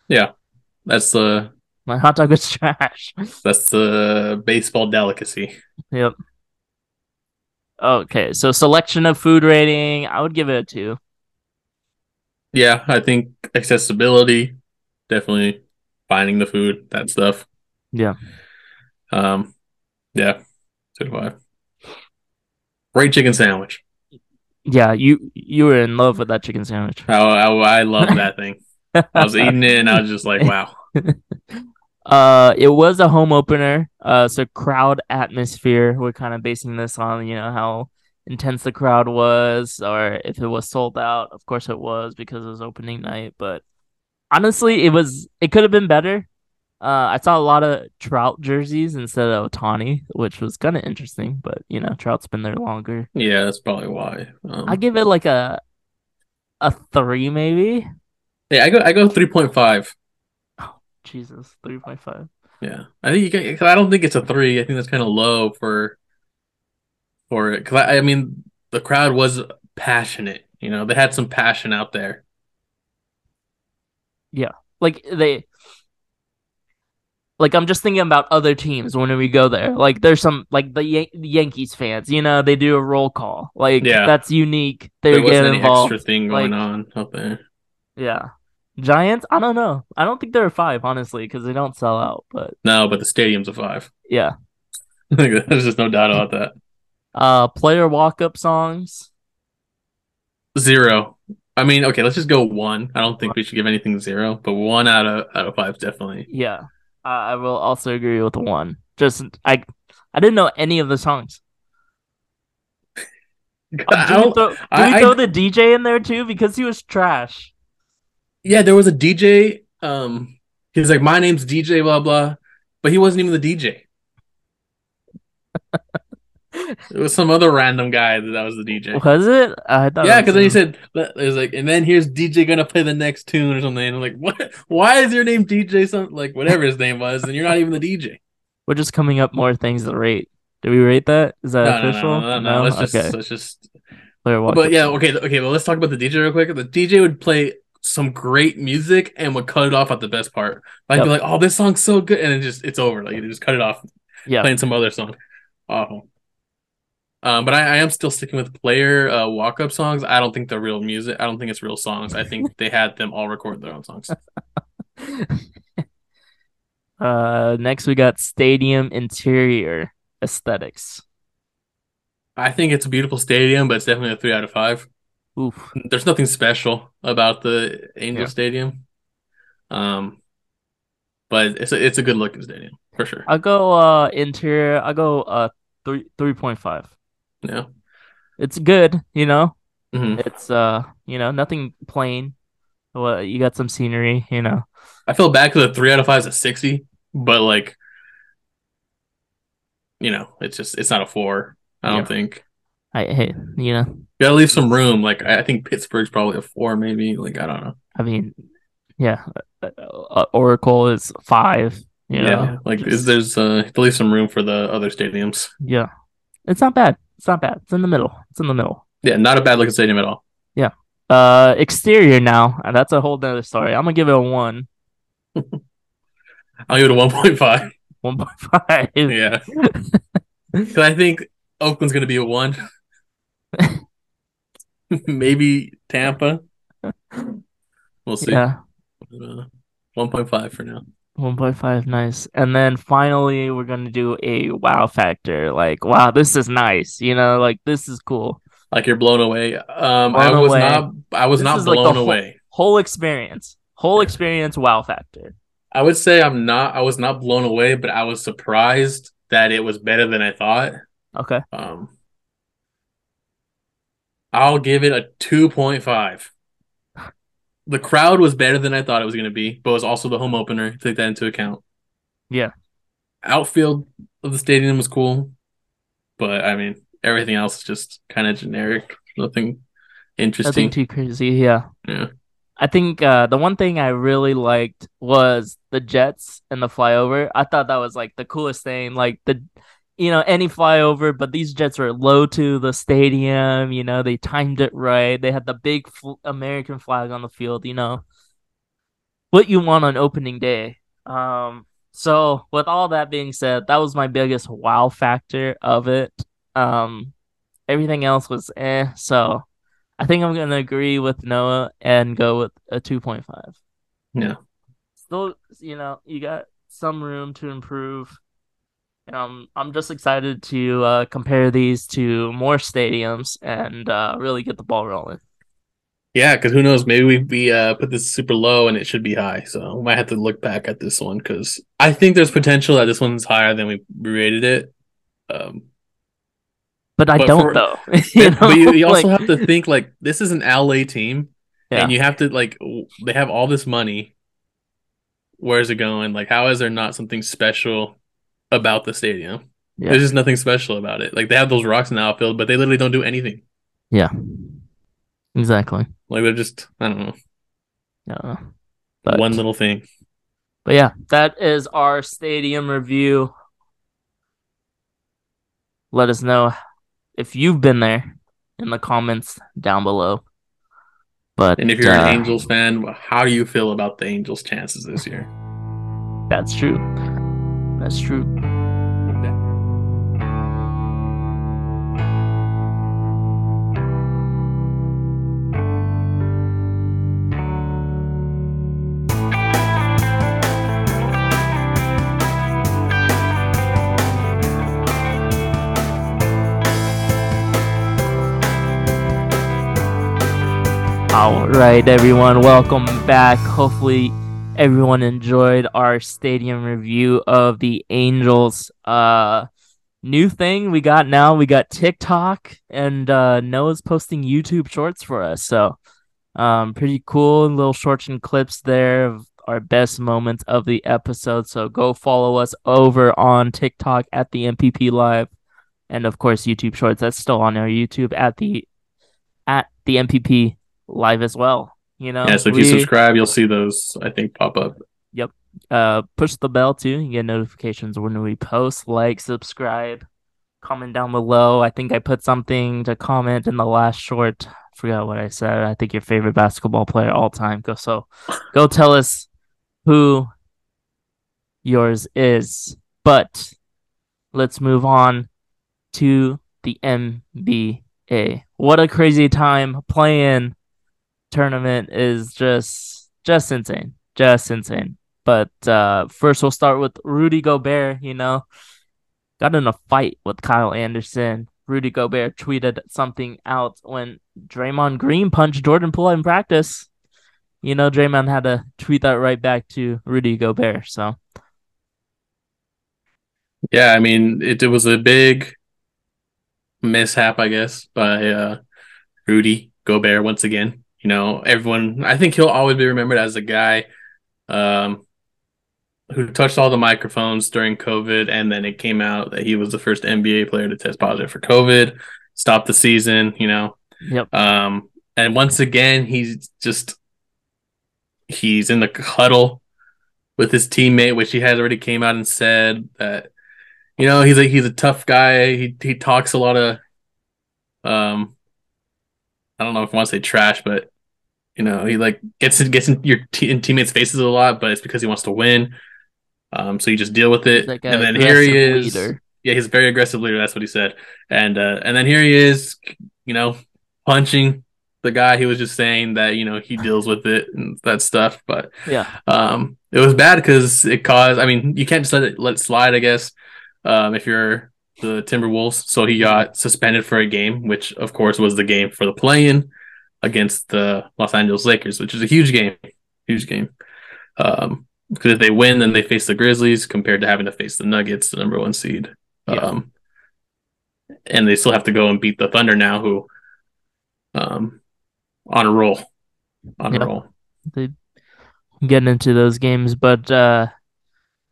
Speaker 1: Yeah.
Speaker 2: That's the
Speaker 1: My hot dog was trash.
Speaker 2: that's the baseball delicacy.
Speaker 1: Yep. Okay, so selection of food rating, I would give it a two.
Speaker 2: Yeah, I think accessibility, definitely finding the food, that stuff.
Speaker 1: Yeah.
Speaker 2: Um, yeah, two to five. Great chicken sandwich.
Speaker 1: Yeah, you you were in love with that chicken sandwich.
Speaker 2: I, I, I love that thing. I was eating it and I was just like, wow.
Speaker 1: Uh, it was a home opener. Uh, so crowd atmosphere. We're kind of basing this on you know how intense the crowd was, or if it was sold out. Of course, it was because it was opening night. But honestly, it was it could have been better. Uh, I saw a lot of Trout jerseys instead of Ohtani, which was kind of interesting. But you know, Trout's been there longer.
Speaker 2: Yeah, that's probably why. Um,
Speaker 1: I give it like a a three, maybe.
Speaker 2: yeah, I go I go three point five.
Speaker 1: Jesus, three point five.
Speaker 2: Yeah, I think you can. Cause I don't think it's a three. I think that's kind of low for for it. I, I mean, the crowd was passionate. You know, they had some passion out there.
Speaker 1: Yeah, like they like I'm just thinking about other teams when we go there. Like there's some like the Yan- Yankees fans, you know, they do a roll call. Like
Speaker 2: Yeah.
Speaker 1: that's unique. They
Speaker 2: There
Speaker 1: get
Speaker 2: wasn't any
Speaker 1: involved.
Speaker 2: extra thing going
Speaker 1: like-
Speaker 2: on out there.
Speaker 1: Yeah. Giants, I don't know. I don't think they're a 5 honestly cuz they don't sell out, but
Speaker 2: No, but the stadium's a five.
Speaker 1: yeah.
Speaker 2: There's just no doubt about that.
Speaker 1: Uh player walk-up songs.
Speaker 2: Zero. I mean, okay, let's just go one. I don't think we should give anything zero, but one out of out of five definitely.
Speaker 1: Yeah, uh, I will also agree with one. Just I, I didn't know any of the songs. Um, do we, throw, do I, we throw I, the DJ in there too because he was trash?
Speaker 2: Yeah, there was a DJ. Um, he was like, "My name's DJ," blah blah, but he wasn't even the DJ. it was some other random guy that was the DJ.
Speaker 1: Was it? I
Speaker 2: thought. Yeah, because then he said it was like, and then here's DJ gonna play the next tune or something. And I'm like, what? Why is your name DJ? Something like whatever his name was, and you're not even the DJ.
Speaker 1: We're just coming up more things to rate. Do we rate that? Is that no, official?
Speaker 2: No, no, no, no. Let's just okay. let's just. But yeah, okay, okay. Well, let's talk about the DJ real quick. The DJ would play some great music and would cut it off at the best part. I'd yep. be like, "Oh, this song's so good," and it just it's over. Like, you just cut it off. Yeah, playing some other song. Awful. Um, but I, I, am still sticking with player uh, walk up songs. I don't think they're real music. I don't think it's real songs. I think they had them all record their own songs.
Speaker 1: uh, next we got stadium interior aesthetics.
Speaker 2: I think it's a beautiful stadium, but it's definitely a three out of five. Oof. There's nothing special about the Angel yeah. Stadium. Um, but it's a, it's a good looking stadium for sure.
Speaker 1: I'll go uh interior. I'll go uh three three point five.
Speaker 2: Yeah.
Speaker 1: It's good, you know.
Speaker 2: Mm-hmm.
Speaker 1: It's uh, you know, nothing plain. Well, you got some scenery, you know.
Speaker 2: I feel bad because the three out of five is a sixty, but like, you know, it's just it's not a four. I don't yeah. think.
Speaker 1: I hey, you know, you
Speaker 2: gotta leave some room. Like I think Pittsburgh's probably a four, maybe. Like I don't know.
Speaker 1: I mean, yeah, uh, uh, Oracle is five. You know? Yeah,
Speaker 2: like just... is there's uh, leave some room for the other stadiums.
Speaker 1: Yeah, it's not bad. It's not bad. It's in the middle. It's in the middle.
Speaker 2: Yeah, not a bad looking stadium at all.
Speaker 1: Yeah. Uh, exterior now. That's a whole nother story. I'm gonna give it a one.
Speaker 2: I'll give it a one point five.
Speaker 1: One point five.
Speaker 2: Yeah. Because I think Oakland's gonna be a one. Maybe Tampa. We'll see.
Speaker 1: Yeah.
Speaker 2: Uh, one point five for now.
Speaker 1: 1.5 nice. And then finally we're gonna do a wow factor like wow this is nice you know like this is cool.
Speaker 2: Like you're blown away. Um blown i was away. not i was this not blown like away.
Speaker 1: whole, whole, experience whole experience wow factor.
Speaker 2: I would say i'm not i was not blown away but i was surprised that it was better than i thought.
Speaker 1: Okay.
Speaker 2: Um i'll give it a 2.5 the crowd was better than I thought it was going to be, but it was also the home opener. Take that into account.
Speaker 1: Yeah.
Speaker 2: Outfield of the stadium was cool, but I mean everything else is just kind of generic. Nothing interesting.
Speaker 1: Nothing too crazy. Yeah.
Speaker 2: Yeah.
Speaker 1: I think uh, the one thing I really liked was the jets and the flyover. I thought that was like the coolest thing. Like the you know, any flyover, but these jets were low to the stadium. You know, they timed it right. They had the big fl- American flag on the field. You know, what you want on opening day. Um, so with all that being said, that was my biggest wow factor of it. Um, everything else was eh. So I think I'm gonna agree with Noah and go with a two point five.
Speaker 2: Yeah.
Speaker 1: Still, you know, you got some room to improve. Um, I'm just excited to uh, compare these to more stadiums and uh, really get the ball rolling.
Speaker 2: Yeah, because who knows? Maybe we we uh, put this super low and it should be high. So we might have to look back at this one because I think there's potential that this one's higher than we rated it. Um,
Speaker 1: but I but don't for, though.
Speaker 2: you know? But you, you also like... have to think like this is an LA team, yeah. and you have to like they have all this money. Where's it going? Like, how is there not something special about the stadium. Yeah. There's just nothing special about it. Like they have those rocks in the outfield, but they literally don't do anything.
Speaker 1: Yeah. Exactly.
Speaker 2: Like they're just I don't know.
Speaker 1: Yeah.
Speaker 2: But, One little thing.
Speaker 1: But yeah, that is our stadium review. Let us know if you've been there in the comments down below. But
Speaker 2: and if you're uh, an Angels fan, how do you feel about the Angels' chances this year?
Speaker 1: That's true. That's true. All right, everyone, welcome back. Hopefully, everyone enjoyed our stadium review of the Angels. Uh, new thing we got now, we got TikTok, and uh, Noah's posting YouTube shorts for us. So, um, pretty cool little shorts and clips there of our best moments of the episode. So go follow us over on TikTok at the NPP Live, and of course YouTube Shorts. That's still on our YouTube at the at the NPP Live as well. You know,
Speaker 2: Yeah, so if you subscribe, you'll see those. I think pop up. Yep.
Speaker 1: Uh push the bell too. You get notifications when we post. Like, subscribe, comment down below. I think I put something to comment in the last short. Forgot what I said. I think your favorite basketball player all time. Go so go tell us who yours is. But let's move on to the NBA. What a crazy time playing tournament is just just insane. Just insane. But uh first we'll start with Rudy Gobert, you know. Got in a fight with Kyle Anderson. Rudy Gobert tweeted something out when Draymond Green punched Jordan Poole in practice. You know, Draymond had to tweet that right back to Rudy Gobert. So
Speaker 2: Yeah, I mean, it, it was a big mishap, I guess, by uh, Rudy Gobert once again. You know, everyone, I think he'll always be remembered as a guy um, who touched all the microphones during COVID, and then it came out that he was the first NBA player to test positive for COVID, stopped the season, you know.
Speaker 1: Yep.
Speaker 2: Um, and once again, he's just he's in the huddle with his teammate, which he has already came out and said that you know he's a he's a tough guy. He he talks a lot of um I don't know if I want to say trash, but you know he like gets gets in your te- in teammates' faces a lot, but it's because he wants to win. Um, so you just deal with it,
Speaker 1: like
Speaker 2: and then here he is.
Speaker 1: leader.
Speaker 2: Yeah, he's a very aggressive leader. That's what he said, and uh, and then here he is, you know, punching the guy he was just saying that you know he deals with it and that stuff. But
Speaker 1: Yeah.
Speaker 2: um, it was bad because it caused. I mean, you can't just let it let it slide. I guess um, if you're the Timberwolves, so he got suspended for a game, which of course was the game for the play-in against the Los Angeles Lakers, which is a huge game, huge game. Um, because if they win, then they face the Grizzlies compared to having to face the Nuggets, the number one seed.
Speaker 1: Yeah.
Speaker 2: Um, and they still have to go and beat the Thunder now, who um on a roll, on
Speaker 1: Yep.
Speaker 2: a roll.
Speaker 1: They getting into those games, but uh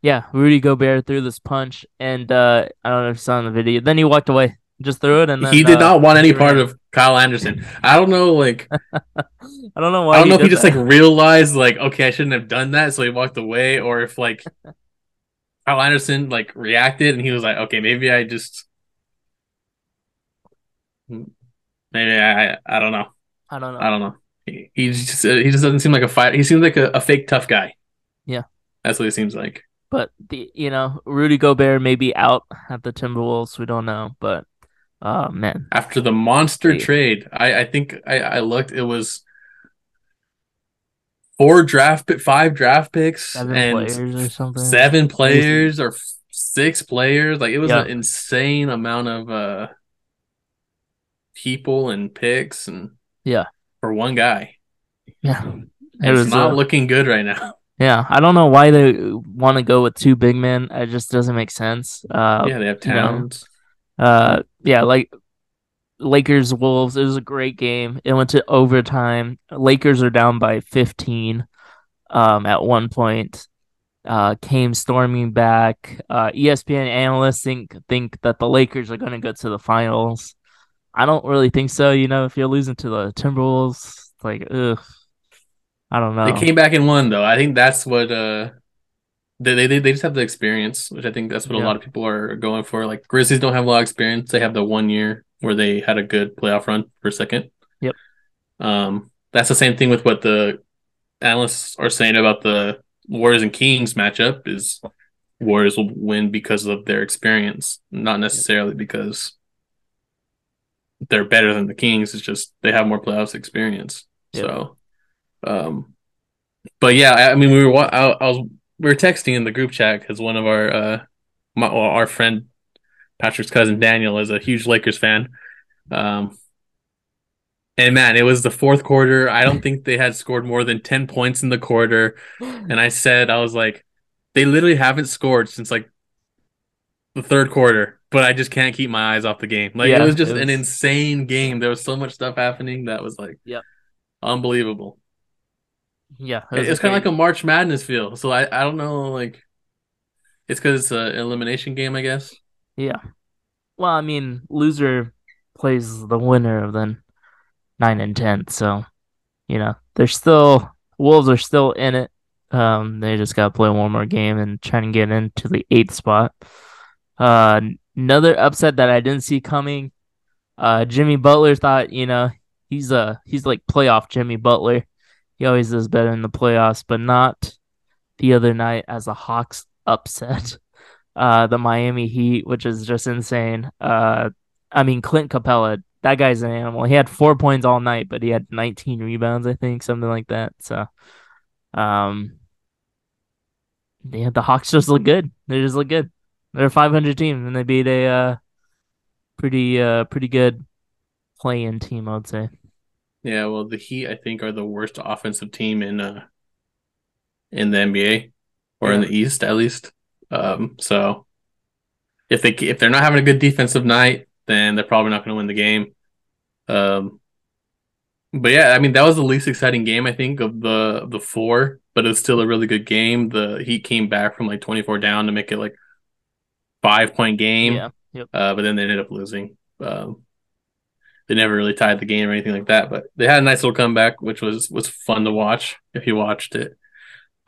Speaker 1: yeah, Rudy Gobert threw this punch and uh I don't know if you saw in the video. Then he walked away. Just threw it and then,
Speaker 2: he did
Speaker 1: uh,
Speaker 2: not want any part of Kyle Anderson. I don't know, like
Speaker 1: I don't know why
Speaker 2: I don't know if he just
Speaker 1: that.
Speaker 2: like realized like okay, I shouldn't have done that, so he walked away, or if like Kyle Anderson like reacted and he was like, okay, maybe I just maybe I I don't know.
Speaker 1: I don't know.
Speaker 2: I don't know. He, he just he just doesn't seem like a fight. He seems like a, a fake tough guy.
Speaker 1: Yeah.
Speaker 2: that's what he seems like.
Speaker 1: But the you know, Rudy Gobert may be out at the Timberwolves, we don't know, but oh man.
Speaker 2: After the monster
Speaker 1: Hey.
Speaker 2: trade, I I think I I looked. It was four draft pick, five draft picks,
Speaker 1: Seven
Speaker 2: and
Speaker 1: players or something.
Speaker 2: seven players or six players. Like it was
Speaker 1: Yeah.
Speaker 2: an insane amount of uh people and picks and
Speaker 1: Yeah.
Speaker 2: for one guy.
Speaker 1: Yeah. It
Speaker 2: It's
Speaker 1: was
Speaker 2: not
Speaker 1: uh,
Speaker 2: looking good right now.
Speaker 1: Yeah, I don't know why they want to go with two big men. It just doesn't make sense. Uh,
Speaker 2: yeah, they have
Speaker 1: you know,
Speaker 2: Towns.
Speaker 1: Uh, yeah, like Lakers Wolves. It was a great game. It went to overtime. Lakers are down by 15. Um, at one point, uh, came storming back. Uh, ESPN analysts think think that the Lakers are going to go to the finals. I don't really think so. You know, if you're losing to the Timberwolves, it's like, ugh, I don't know.
Speaker 2: They came back and won though. I think that's what uh they they they just have the experience, which I think that's what
Speaker 1: Yeah.
Speaker 2: a lot of people are going for. Like Grizzlies don't have a lot of experience. They have the one year where they had a good playoff run for a second.
Speaker 1: Yep.
Speaker 2: Um that's the same thing with what the analysts are saying about the Warriors and Kings matchup is Warriors will win because of their experience, not necessarily because they're better than the Kings. It's just they have more playoffs experience.
Speaker 1: Yep.
Speaker 2: So, um, but yeah, I, I mean, we were I, I was we were texting in the group chat because one of our uh my well, our friend Patrick's cousin Daniel is a huge Lakers fan, um, And man, it was the fourth quarter. I don't think they had scored more than 10 points in the quarter. And I said, I was like, they literally haven't scored since like the third quarter, but I just can't keep my eyes off the game. Like
Speaker 1: Yeah,
Speaker 2: it was just
Speaker 1: it was-
Speaker 2: an insane game. There was so much stuff happening that was like
Speaker 1: Yep.
Speaker 2: unbelievable.
Speaker 1: Yeah,
Speaker 2: It it's kind of like a March Madness feel. So I, I don't know, like it's because it's an elimination game, I guess.
Speaker 1: yeah. Well, I mean, loser plays the winner of the nine and ten, so you know they're still Wolves are still in it. Um, they just got to play one more game and try and get into the eighth spot. Uh, another upset that I didn't see coming. Uh, Jimmy Butler thought, you know, he's a he's like playoff Jimmy Butler. He always does better in the playoffs, but not the other night as the Hawks upset uh the Miami Heat, which is just insane. Uh, I mean Clint Capela, that guy's an animal. He had four points all night, but he had 19 rebounds, I think, something like that. So, um, yeah, the Hawks just look good. They just look good. They're a 500 team, and they beat a uh pretty uh pretty good play-in team, I would say.
Speaker 2: Yeah, well, the Heat I think are the worst offensive team in uh in the NBA or in the East at least. Um, so if they if they're not having a good defensive night, then they're probably not going to win the game. Um, but yeah, I mean that was the least exciting game I think of the the four, but it's still a really good game. The Heat came back from like 24 down to make it like five point game.
Speaker 1: Yeah. Yep.
Speaker 2: Uh, but then they ended up losing. Um, they never really tied the game or anything like that, but they had a nice little comeback, which was was fun to watch if you watched it.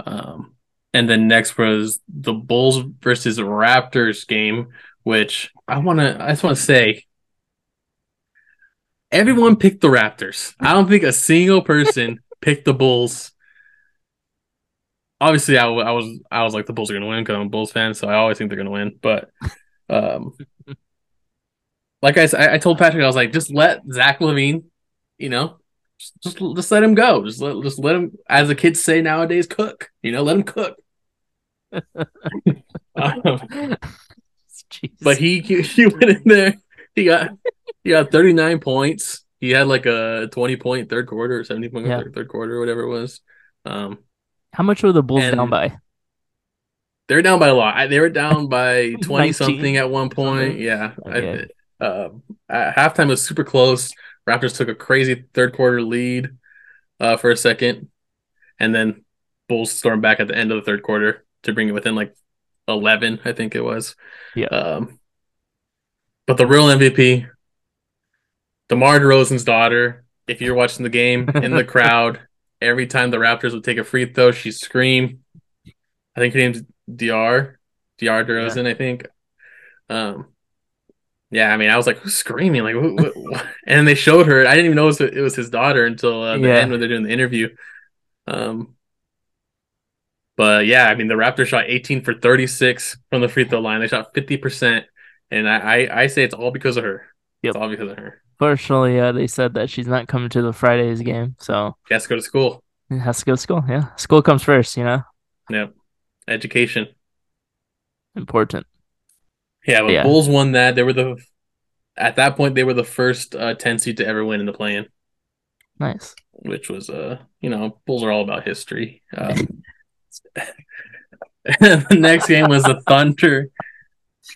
Speaker 2: Um, and then next was the Bulls versus Raptors game, which I want to I just want to say everyone picked the Raptors. I don't think a single person picked the Bulls. Obviously, I, I was I was like the Bulls are going to win because I'm a Bulls fan, so I always think they're going to win. But um, like I, I told Patrick, I was like, just let Zach LaVine, you know, just just, let him go. Just let just let him, as the kids say nowadays, cook. You know, let him cook. Um, but he he went in there. He got he got 39 points. He had like a 20 point third quarter or 70 point
Speaker 1: Yeah.
Speaker 2: third, third quarter, whatever it was. Um,
Speaker 1: how much were the Bulls down by?
Speaker 2: they're down by a lot. I- They were down by 20 something at one point. Yeah.
Speaker 1: Okay.
Speaker 2: I, uh, at halftime it was super close. Raptors took a crazy third quarter lead uh, for a second, and then Bulls stormed back at the end of the third quarter to bring it within like 11, I think it was.
Speaker 1: Yeah.
Speaker 2: Um, but the real MVP, DeMar DeRozan's daughter. If you're watching the game in the crowd, every time the Raptors would take a free throw, she'd scream. I think her name's Dr. Dr. DeRozan, I think. Um, yeah, I mean, I was like screaming, like, what, what, what? and then they showed her. I didn't even know it was, it was his daughter until uh, the
Speaker 1: Yeah.
Speaker 2: end when they're doing the interview. Um, but yeah, I mean, the Raptors shot 18 for 36 from the free throw line. They shot 50%, and I, I, I say it's all because of her.
Speaker 1: Yep.
Speaker 2: It's all because of her.
Speaker 1: Fortunately, uh, they said that she's not coming to the Fridays game, so
Speaker 2: She has to go to school.
Speaker 1: it has to go to school. Yeah, school comes first. You know,
Speaker 2: Yep. Education.
Speaker 1: important.
Speaker 2: Yeah, but
Speaker 1: Yeah.
Speaker 2: Bulls won that. They were the at that point they were the first uh, 10 seed to ever win in the play-in.
Speaker 1: Nice.
Speaker 2: which was uh you know bulls are all about history um, the next game was the thunder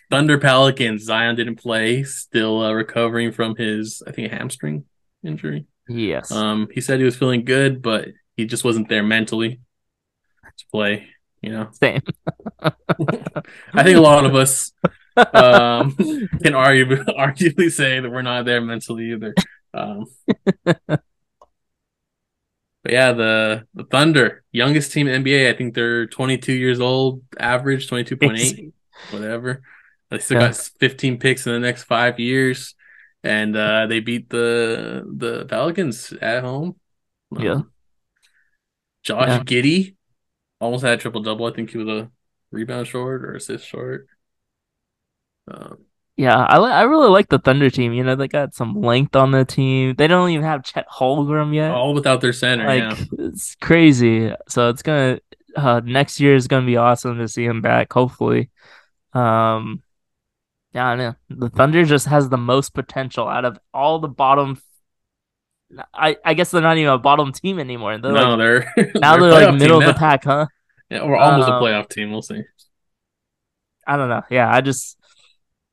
Speaker 2: thunder pelicans zion didn't play still uh, recovering from his i think a hamstring injury
Speaker 1: Yes.
Speaker 2: um he said he was feeling good but he just wasn't there mentally to play you know
Speaker 1: Same.
Speaker 2: i think a lot of us um can argue arguably say that we're not there mentally either um But yeah, the the Thunder, youngest team in NBA. I think they're 22 years old, average 22.8, whatever. They still
Speaker 1: Yeah.
Speaker 2: got 15 picks in the next five years, and uh, they beat the the Pelicans at home. Um,
Speaker 1: Yeah.
Speaker 2: Josh
Speaker 1: Yeah.
Speaker 2: Giddey almost had a triple double. I think he was a rebound short or assist short. Um,
Speaker 1: Yeah, I li- I really like the Thunder team. You know, they got some length on the team. They don't even have Chet Holmgren yet.
Speaker 2: all without their center.
Speaker 1: like
Speaker 2: yeah.
Speaker 1: it's crazy. So it's gonna uh, next year is gonna be awesome to see him back. Hopefully, um, yeah, I know the Thunder just has the most potential out of all the bottom I, I guess they're not even a bottom team anymore. They're
Speaker 2: no,
Speaker 1: like
Speaker 2: they're
Speaker 1: now
Speaker 2: they're
Speaker 1: they're, like middle of the pack, huh?
Speaker 2: Yeah, we're almost a
Speaker 1: Um,
Speaker 2: playoff team. We'll see.
Speaker 1: I don't know. Yeah, I just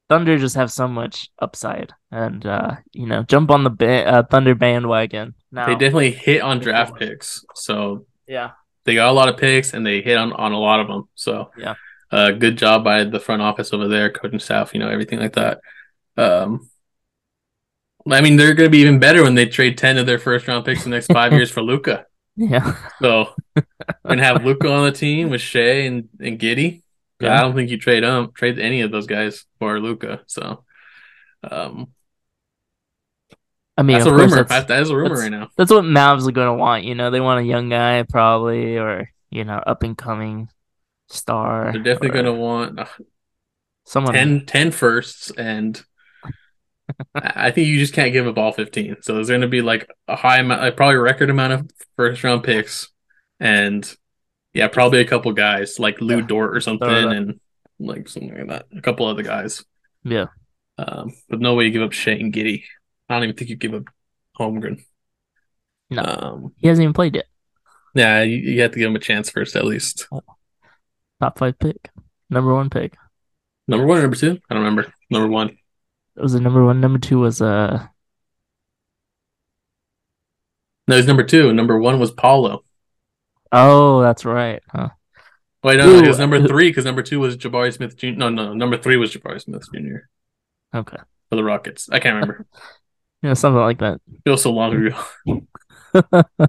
Speaker 1: Thunder just have so much upside, and uh, you know, jump on the ba- uh, Thunder bandwagon now.
Speaker 2: They definitely hit on draft picks, so
Speaker 1: yeah,
Speaker 2: they got a lot of picks and they hit on, on a lot of them. So
Speaker 1: Yeah.
Speaker 2: uh, good job by the front office over there, coaching staff, you know, everything like that. Um, I mean, they're going to be even better when they trade ten of their first round picks in the next five years for Luka.
Speaker 1: yeah,
Speaker 2: So we're gonna have Luka on the team with Shai and, and Giddey.
Speaker 1: Yeah.
Speaker 2: I don't think you trade um trade any of those guys for Luka. So um,
Speaker 1: I mean,
Speaker 2: that's a rumor.
Speaker 1: that's
Speaker 2: That is a rumor right now.
Speaker 1: that's what Mavs are gonna want. You know, they want a young guy probably, or you know, up and coming star.
Speaker 2: They're definitely gonna want uh,
Speaker 1: someone.
Speaker 2: 10, 10 firsts and I I think you just can't give up all 15. So there's going to be like a high amount, like probably record amount of first round picks. And yeah, probably a couple guys like Lu
Speaker 1: Yeah.
Speaker 2: Dort or something and like something like that. A couple other guys.
Speaker 1: Yeah,
Speaker 2: Um, but no way you give up Shane Giddey. I don't even think you give up Holmgren.
Speaker 1: No.
Speaker 2: Um,
Speaker 1: he hasn't even played yet.
Speaker 2: yeah, you, you have to give him a chance first at least.
Speaker 1: Top five pick, number one pick.
Speaker 2: Number one or number two? I don't remember. Number one.
Speaker 1: It was the number one. Number two was uh
Speaker 2: No, he's number two. Number one was Paolo.
Speaker 1: Oh, that's right. Huh.
Speaker 2: Wait, no,
Speaker 1: Ooh,
Speaker 2: it was number three because number two was Jabari Smith Jr. No, no, number three was Jabari Smith Jr.
Speaker 1: Okay,
Speaker 2: for the Rockets. I can't remember.
Speaker 1: yeah, something like that.
Speaker 2: Feels so long ago.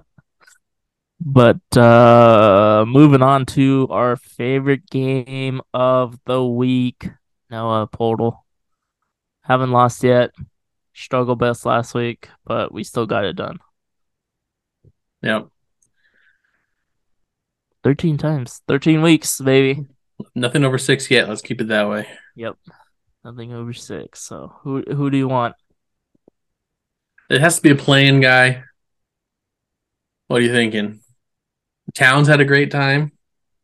Speaker 1: But uh moving on to our favorite game of the week. Noah Poeltl. Haven't lost yet. Struggle best last week, but we still got it done.
Speaker 2: Yep.
Speaker 1: 13 times. 13 weeks, baby.
Speaker 2: Nothing over six yet. Let's keep it that way.
Speaker 1: Yep. Nothing over six. So who who do you want?
Speaker 2: It has to be a playing guy. What are you thinking? Towns had a great time.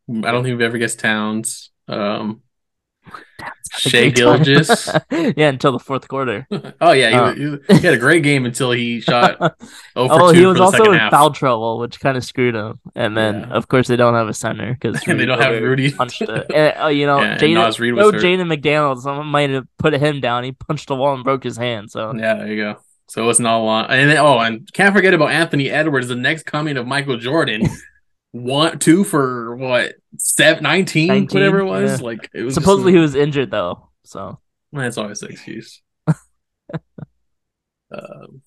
Speaker 2: I don't think we've ever guessed Towns. Um,
Speaker 1: Shai.
Speaker 2: Gilgeous.
Speaker 1: yeah, until the fourth quarter.
Speaker 2: oh yeah, he,
Speaker 1: Oh.
Speaker 2: he, had a great game until he shot 0 for
Speaker 1: oh,
Speaker 2: 2
Speaker 1: he was also in
Speaker 2: half.
Speaker 1: foul trouble, which kind of screwed him. And then,
Speaker 2: Yeah.
Speaker 1: of course, they don't have a center because
Speaker 2: they don't have Rudy.
Speaker 1: punched it. And, uh, you know,
Speaker 2: Yeah,
Speaker 1: Jaden,
Speaker 2: Naz Reid
Speaker 1: no
Speaker 2: was hurt.
Speaker 1: Jaden McDaniel. Someone might have put him down. He punched the wall and broke his hand. So
Speaker 2: Yeah, there you go. So it's not a lot. And then, oh, and can't forget about Anthony Edwards, the next coming of Michael Jordan. One, two for what, seven, 19,
Speaker 1: 19,
Speaker 2: whatever it was.
Speaker 1: yeah.
Speaker 2: Like it was
Speaker 1: supposedly
Speaker 2: just,
Speaker 1: he was injured though. So
Speaker 2: That's always the excuse. um,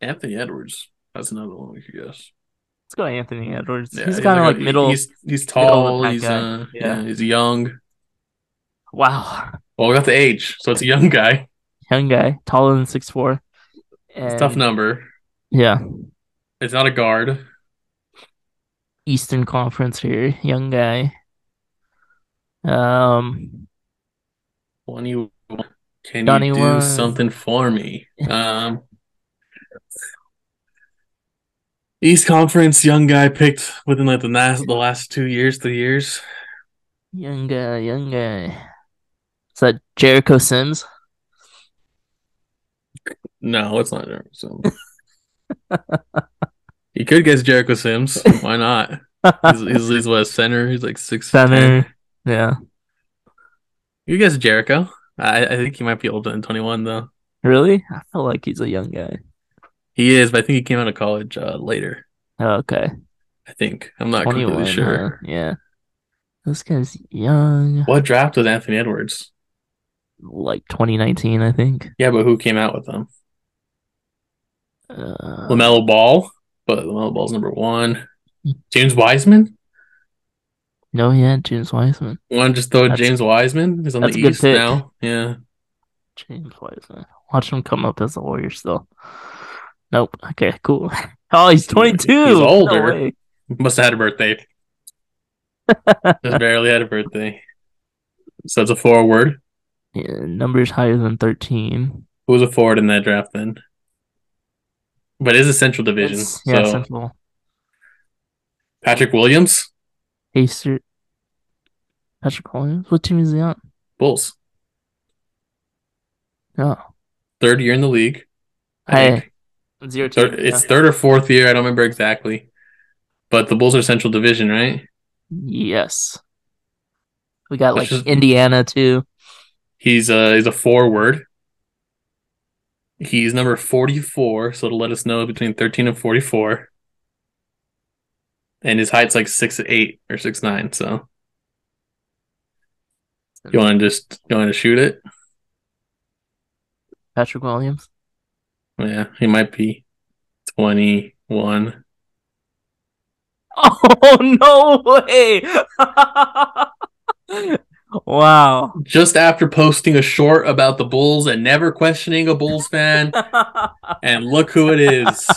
Speaker 2: Anthony Edwards. That's another one we could guess.
Speaker 1: let's go Anthony Edwards.
Speaker 2: Yeah,
Speaker 1: he's kind of like, middle.
Speaker 2: He's he's tall. He's uh,
Speaker 1: Yeah.
Speaker 2: yeah. he's young.
Speaker 1: wow,
Speaker 2: Well, we got the age, so it's a young guy.
Speaker 1: young guy, taller than six four.
Speaker 2: It's a tough number.
Speaker 1: Yeah,
Speaker 2: It's not a guard.
Speaker 1: Eastern Conference here, young guy. Um,
Speaker 2: One you can you do something for me? Um, East Conference young guy picked within like the last the last two years, three years.
Speaker 1: young guy, young guy. Is that Jericho Sims?
Speaker 2: No, it's not Jericho Sims. you could guess Jericho Sims. Why not? He's, he's, he's what a center. He's like six
Speaker 1: Center. Yeah.
Speaker 2: You guess Jericho. I, I think he might be older than twenty one though.
Speaker 1: Really? I feel like he's a young guy.
Speaker 2: He is, but I think he came out of college uh, later.
Speaker 1: Oh, okay.
Speaker 2: I think I'm not completely sure.
Speaker 1: huh? Yeah. This guy's young.
Speaker 2: What draft was Anthony Edwards?
Speaker 1: Like 2019, I think.
Speaker 2: Yeah, but who came out with him?
Speaker 1: Uh,
Speaker 2: LaMelo Ball, but LaMelo Ball's number one. James Wiseman.
Speaker 1: no, yeah, James Wiseman.
Speaker 2: Want to just throw
Speaker 1: That's-
Speaker 2: James Wiseman? He's on
Speaker 1: that's
Speaker 2: the East now. Yeah,
Speaker 1: James Wiseman. Watch him come up as a Warrior still. Nope. Okay, cool. Oh, he's 22.
Speaker 2: He's older.
Speaker 1: way.
Speaker 2: must have had a birthday. Just barely had a birthday. So it's a forward.
Speaker 1: Yeah, numbers higher than 13.
Speaker 2: Who was a forward in that draft then? But it is a Central Division.
Speaker 1: That's- yeah,
Speaker 2: so
Speaker 1: Central.
Speaker 2: Patrick Williams,
Speaker 1: Haster. Patrick Williams. What team is he on?
Speaker 2: Bulls,
Speaker 1: Oh,
Speaker 2: third year in the league. I
Speaker 1: Hey,
Speaker 2: think.
Speaker 1: it's your team.
Speaker 2: Third, it's third or fourth year. I don't remember exactly. But the Bulls are Central Division, right?
Speaker 1: yes. We got like
Speaker 2: just-
Speaker 1: Indiana too.
Speaker 2: He's uh he's a forward. He's number 44, so it'll let us know between 13 and 44. And his height's like six eight or six nine, so you wanna just you wanna shoot it?
Speaker 1: Patrick Williams.
Speaker 2: Yeah, he might be 21.
Speaker 1: Oh no way! wow.
Speaker 2: Just after posting a short about the Bulls and never questioning a Bulls fan, and look who it is.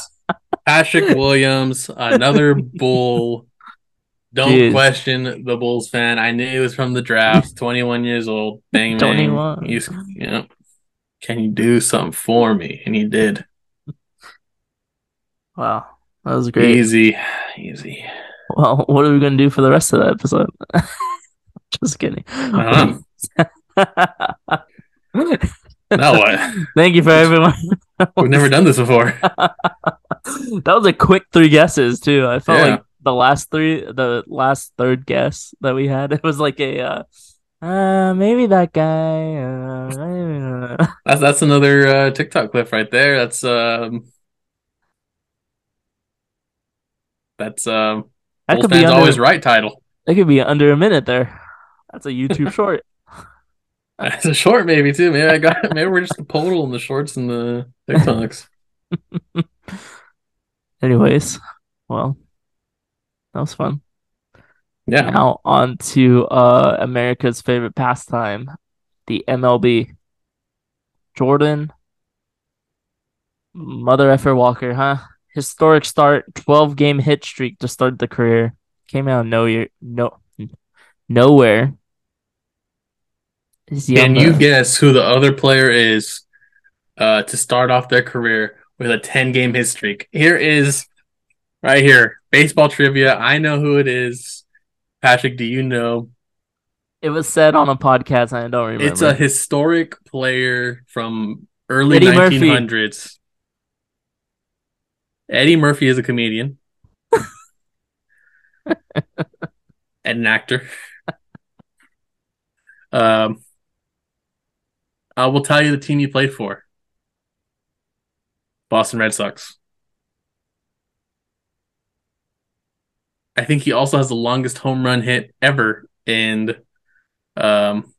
Speaker 2: Patrick Williams, another Bull. Don't
Speaker 1: Jeez.
Speaker 2: question the Bulls fan. I knew it was from the draft. 21 years old. Bang, bang.
Speaker 1: 21.
Speaker 2: He's, you know, can you do something for me? And he did.
Speaker 1: wow, that was great.
Speaker 2: Easy, easy.
Speaker 1: Well, what are we gonna do for the rest of the episode? Just kidding.
Speaker 2: I Now what?
Speaker 1: Thank you for everyone.
Speaker 2: We've never done this before.
Speaker 1: that was a quick three guesses too. I felt
Speaker 2: Yeah.
Speaker 1: like the last three, the last third guess that we had, it was like a, uh, uh maybe that guy. Uh,
Speaker 2: That's that's another uh, TikTok clip right there. That's um, that's um,
Speaker 1: that could be under,
Speaker 2: always right title.
Speaker 1: That could be under a minute there. That's a YouTube short.
Speaker 2: It's a short maybe too. Maybe I got maybe we're just the total in the shorts and the TikToks.
Speaker 1: Anyways, well, that was fun.
Speaker 2: Yeah.
Speaker 1: Now on to uh America's favorite pastime, the MLB. Jordan, mother effer Walker, huh? Historic start, twelve game hit streak to start the career. Came out of nowhere, no, nowhere.
Speaker 2: Can you guess who the other player is uh, to start off their career with a 10 game hit streak? Here is right here baseball trivia. I know who it is. Patrick, do you know?
Speaker 1: It was said on a podcast. I don't remember.
Speaker 2: It's a historic player from early
Speaker 1: Eddie Murphy.
Speaker 2: 1900s. Eddie Murphy is a comedian and an actor. Um, I will tell you the team you played for. Boston Red Sox. I think he also has the longest home run hit ever in um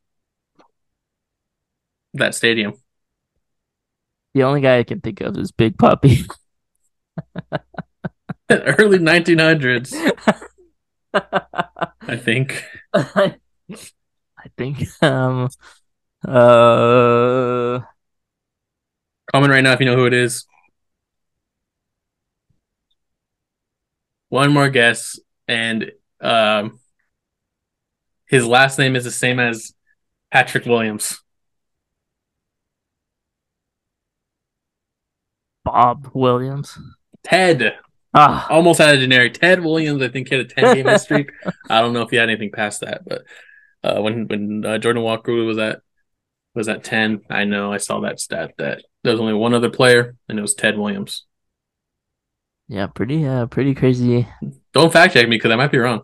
Speaker 2: that stadium.
Speaker 1: the only guy I can think of is Big Papi.
Speaker 2: Early 1900s, I think.
Speaker 1: I think um uh
Speaker 2: Comment right now if you know who it is. One more guess, and um, his last name is the same as Patrick Williams.
Speaker 1: Bob Williams.
Speaker 2: Ted
Speaker 1: Ah,
Speaker 2: almost had a generic. Ted Williams, I think, had a 10 game streak. I don't know if he had anything past that, but uh, when when uh, Jordan Walker was at was at 10, I know I saw that stat that there was only one other player, and it was Ted Williams.
Speaker 1: yeah, pretty uh pretty crazy.
Speaker 2: Don't fact check me because I might be wrong.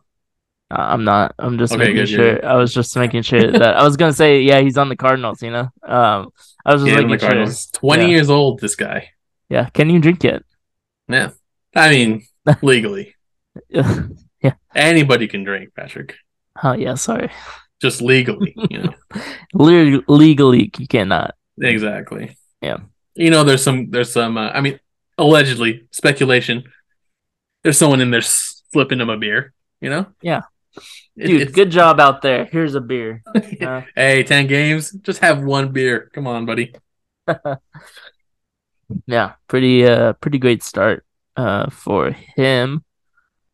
Speaker 1: I'm not. I'm just
Speaker 2: Okay,
Speaker 1: making
Speaker 2: good,
Speaker 1: sure.
Speaker 2: good.
Speaker 1: I was just making sure that I was gonna say yeah he's on the Cardinals. You know. Um, I was just
Speaker 2: Yeah,
Speaker 1: making
Speaker 2: the
Speaker 1: sure.
Speaker 2: 20
Speaker 1: Yeah.
Speaker 2: years old, this guy.
Speaker 1: Yeah. Can you drink it?
Speaker 2: Yeah. I mean, legally.
Speaker 1: yeah.
Speaker 2: Anybody can drink, Patrick.
Speaker 1: Oh yeah. Sorry.
Speaker 2: Just legally, you know.
Speaker 1: Le- legally, you cannot.
Speaker 2: exactly.
Speaker 1: Yeah.
Speaker 2: You know, there's some, there's some, uh, I mean, allegedly, speculation. There's someone in there slipping him a beer, you know?
Speaker 1: Yeah.
Speaker 2: It-
Speaker 1: Dude, good job out there. Here's a beer. Uh,
Speaker 2: hey, 10 games, just have one beer. Come on, buddy.
Speaker 1: yeah, pretty uh pretty great start uh for him.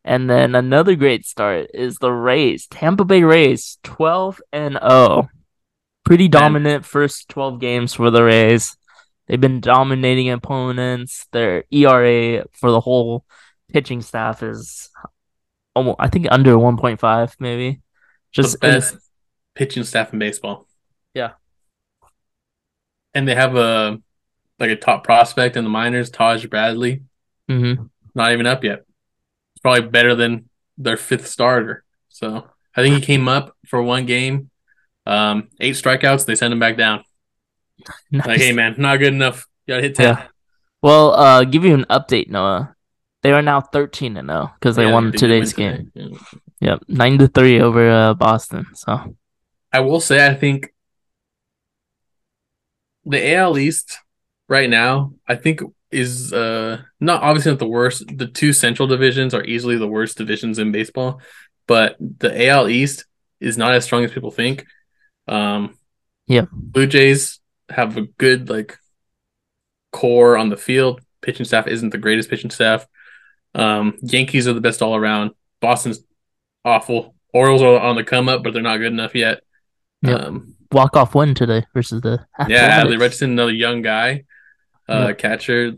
Speaker 1: And then another great start is the Rays, Tampa Bay Rays, 12 and 0. Pretty dominant first 12 games for the Rays. They've been dominating opponents. Their ERA for the whole pitching staff is almost I think under 1.5 maybe. Just
Speaker 2: the best pitching staff in baseball.
Speaker 1: Yeah.
Speaker 2: And they have a like a top prospect in the minors, Taj Bradley.
Speaker 1: Mm-hmm.
Speaker 2: Not even up yet. Probably better than their fifth starter. So I think he came up for one game, um, eight strikeouts. They sent him back down.
Speaker 1: Nice.
Speaker 2: Like, hey man, not good enough. You gotta hit ten.
Speaker 1: Yeah. Well, uh, give you an update, Noah. They are now thirteen and zero because they
Speaker 2: Yeah,
Speaker 1: won today's game.
Speaker 2: today. Yeah.
Speaker 1: Yep, nine to three over uh, Boston. So
Speaker 2: I will say, I think the AL East right now, I think is uh not obviously not the worst. The two central divisions are easily the worst divisions in baseball, but the AL East is not as strong as people think. Um,
Speaker 1: Yeah.
Speaker 2: Blue Jays have a good like core on the field. Pitching staff isn't the greatest pitching staff. Um, Yankees are the best all around. Boston's awful. Orioles are on the come up, but they're not good enough yet.
Speaker 1: Yep.
Speaker 2: Um,
Speaker 1: walk off win today versus the
Speaker 2: yeah, Adley
Speaker 1: Athletics.
Speaker 2: Richardson, another young guy, uh,
Speaker 1: Yep.
Speaker 2: catcher,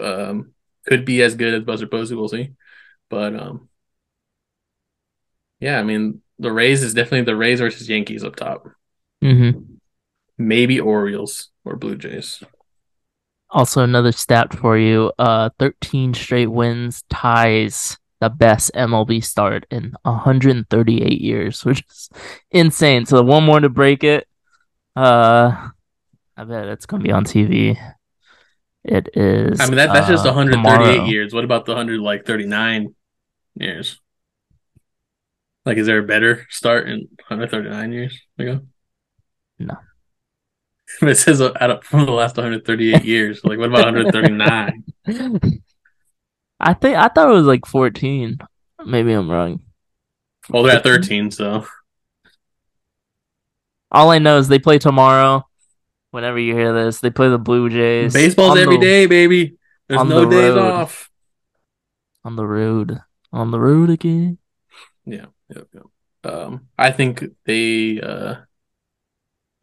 Speaker 2: um, could be as good as Buster Posey. We'll see, but um, yeah, I mean the Rays is definitely the Rays versus Yankees up top.
Speaker 1: Mm-hmm.
Speaker 2: Maybe Orioles or Blue Jays.
Speaker 1: Also, another stat for you: uh, thirteen straight wins ties the best MLB start in 138 years, which is insane. So one more to break it. Uh, I bet it's gonna be on TV. It is.
Speaker 2: I mean that that's just
Speaker 1: uh,
Speaker 2: 138
Speaker 1: tomorrow.
Speaker 2: years. What about the 100 like 39 years? Like, is there a better start in 139 years ago?
Speaker 1: No.
Speaker 2: It says uh, out of from the last 138 years. Like, what about 139?
Speaker 1: I think I thought it was like 14. Maybe I'm wrong.
Speaker 2: Well, they're at 13, so
Speaker 1: All I know is they play tomorrow. Whenever you hear this, they play the Blue Jays.
Speaker 2: baseball's every
Speaker 1: the-
Speaker 2: day, baby. There's no
Speaker 1: the
Speaker 2: days
Speaker 1: road.
Speaker 2: off.
Speaker 1: on the road. On the road again.
Speaker 2: Yeah, yeah, yeah. Um, I think they uh,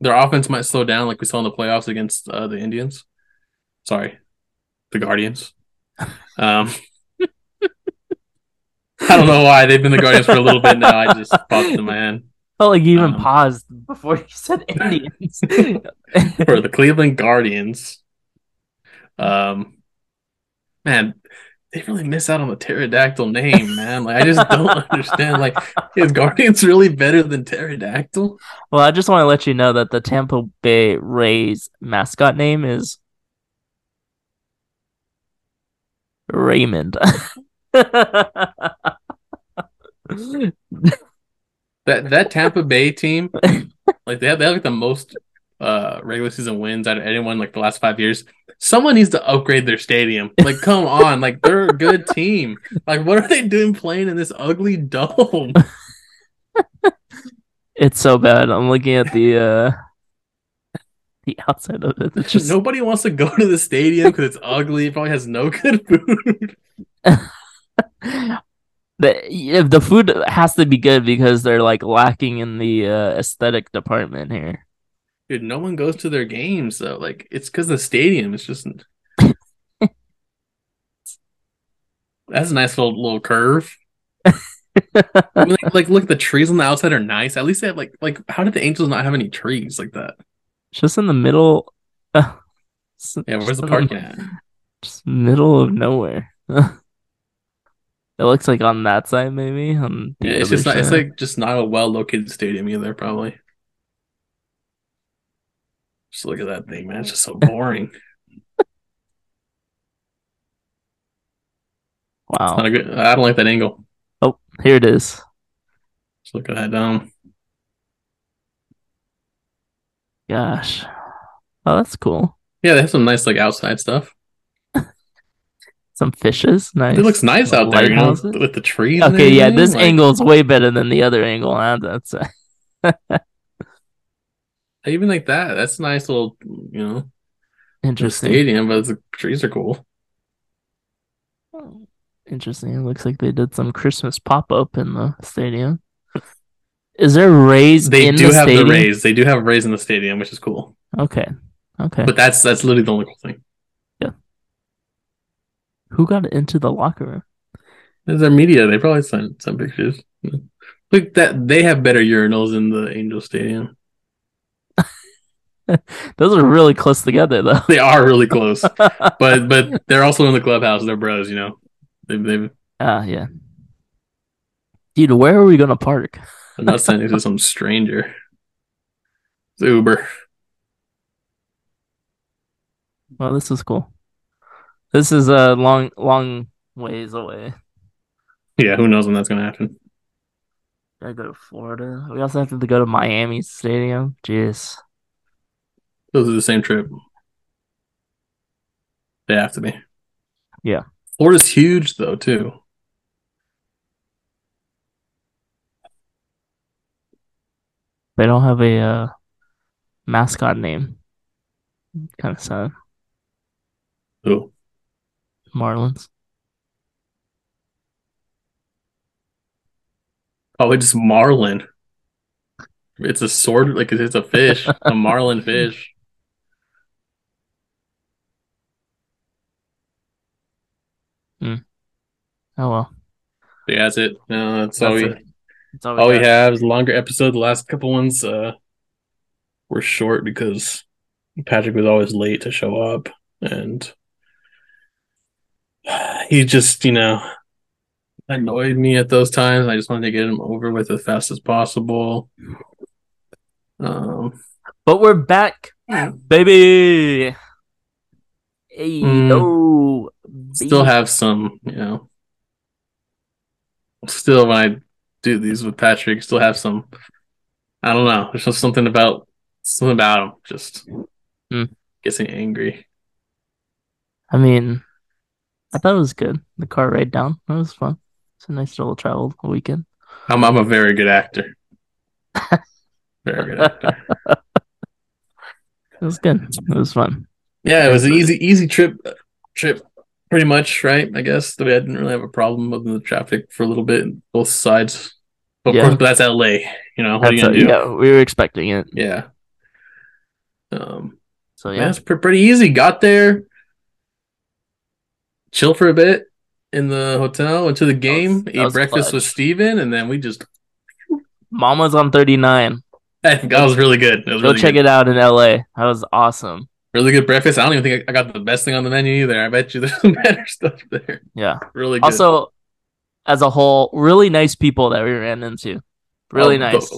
Speaker 2: their offense might slow down, like we saw in the playoffs against uh, the Indians. Sorry, the Guardians. Um, I don't know why they've been the Guardians for a little bit now. I just popped in my head
Speaker 1: Felt like you even
Speaker 2: Um,
Speaker 1: paused before you said Indians.
Speaker 2: for the Cleveland Guardians. Um, man, they really miss out on the pterodactyl name, man. Like I just don't understand. Like, is Guardians really better than pterodactyl?
Speaker 1: well, I just want to let you know that the Tampa Bay Rays mascot name is Raymond.
Speaker 2: That that Tampa Bay team, like they have, they have like the most uh regular season wins out of anyone like the last five years. Someone needs to upgrade their stadium. Like, come on, like they're a good team. Like, what are they doing playing in this ugly dome?
Speaker 1: it's so bad. I'm looking at the uh the outside of it. It's just
Speaker 2: Nobody wants to go to the stadium because it's ugly. It probably has no good food.
Speaker 1: the the food has to be good because they're like lacking in the uh, aesthetic department here.
Speaker 2: Dude, no one goes to their games though. Like, it's because the stadium is just. That's a nice little little curve. I mean, like, like, look, the trees on the outside are nice. At least they have like, like, how did the Angels not have any trees like that?
Speaker 1: just in the middle. Uh,
Speaker 2: Yeah, where's the
Speaker 1: in
Speaker 2: parking at?
Speaker 1: Just middle of nowhere. it looks like on that side, maybe on
Speaker 2: Yeah, it's just not, it's like just not a well located stadium either, probably. Just look at that thing, man. It's just so boring.
Speaker 1: wow.
Speaker 2: Not a good. I don't like that angle.
Speaker 1: Oh, here it is.
Speaker 2: Just look at that dome.
Speaker 1: Gosh. Oh, that's cool.
Speaker 2: Yeah, they have some nice like outside stuff.
Speaker 1: Some fishes. Nice.
Speaker 2: It looks nice out there, you know, with the trees. and
Speaker 1: Okay, yeah, this
Speaker 2: like-
Speaker 1: angle is way better than the other angle. Huh? That's uh,
Speaker 2: even like that. That's a nice little, you know,
Speaker 1: interesting.
Speaker 2: stadium, but the trees are cool.
Speaker 1: Interesting. It looks like they did some Christmas pop up in the stadium. Is there rays
Speaker 2: They
Speaker 1: in
Speaker 2: do
Speaker 1: the
Speaker 2: have
Speaker 1: stadium?
Speaker 2: the Rays. They do have Rays in the stadium, which is cool.
Speaker 1: Okay. Okay.
Speaker 2: But that's that's literally the only cool thing.
Speaker 1: Who got into the locker room?
Speaker 2: There's their media. They probably sent some pictures. Look that they have better urinals in the Angel Stadium.
Speaker 1: Those are really close together, though.
Speaker 2: They are really close, but but they're also in the clubhouse. They're bros, you know. They've they've
Speaker 1: Ah, yeah. Dude, where are we gonna park?
Speaker 2: I'm not sending it to some stranger. It's Uber.
Speaker 1: Well, this is cool. This is a long, long ways away.
Speaker 2: Yeah, who knows when that's gonna happen?
Speaker 1: Gotta go to Florida. We also have to go to Miami Stadium. Jeez.
Speaker 2: Those are the same trip. They have to be.
Speaker 1: Yeah.
Speaker 2: Florida's huge though too.
Speaker 1: They don't have a uh, mascot name. Kind of sad.
Speaker 2: Ooh.
Speaker 1: Marlins.
Speaker 2: Probably just marlin. It's a sword, like it's a fish, a marlin fish.
Speaker 1: Oh well.
Speaker 2: Yeah, that's it. No, that's, all we
Speaker 1: it. That's all
Speaker 2: all we have is a longer episode. The last couple ones uh were short because Patrick was always late to show up and he just, you know, annoyed me at those times. I just wanted to get him over with as fast as possible. Um
Speaker 1: But we're back, baby. Hey,
Speaker 2: Mm.
Speaker 1: yo,
Speaker 2: still have some, you know. Still, when I do these with Patrick, still have some. I don't know. There's just something about something about him just
Speaker 1: Hmm.
Speaker 2: gets me angry.
Speaker 1: I mean, I thought it was good. The car ride down, it was fun. It's a nice little travel weekend.
Speaker 2: I'm I'm a very good actor. Very good actor.
Speaker 1: It was good. It was fun.
Speaker 2: Yeah, it was an easy easy trip. Trip, pretty much, right? I guess we didn't really have a problem with the traffic for a little bit, both sides. But of course, but that's L.A. You know what are you gonna
Speaker 1: a-
Speaker 2: do?
Speaker 1: yeah, we were expecting it.
Speaker 2: yeah. Um,
Speaker 1: So
Speaker 2: Yeah,
Speaker 1: yeah,
Speaker 2: it's pretty easy. Got there, chill for a bit in the hotel, went to the game,
Speaker 1: that
Speaker 2: ate breakfast
Speaker 1: clutch.
Speaker 2: with Steven, and then we just
Speaker 1: Mama's on 39.
Speaker 2: that was really good. Was
Speaker 1: Go
Speaker 2: really
Speaker 1: check
Speaker 2: good.
Speaker 1: it out in LA. That was awesome.
Speaker 2: Really good breakfast. I don't even think I got the best thing on the menu either. I bet you there's some better stuff there.
Speaker 1: Yeah.
Speaker 2: Really good.
Speaker 1: Also, as a whole, really nice people that we ran into. Really
Speaker 2: Oh,
Speaker 1: nice.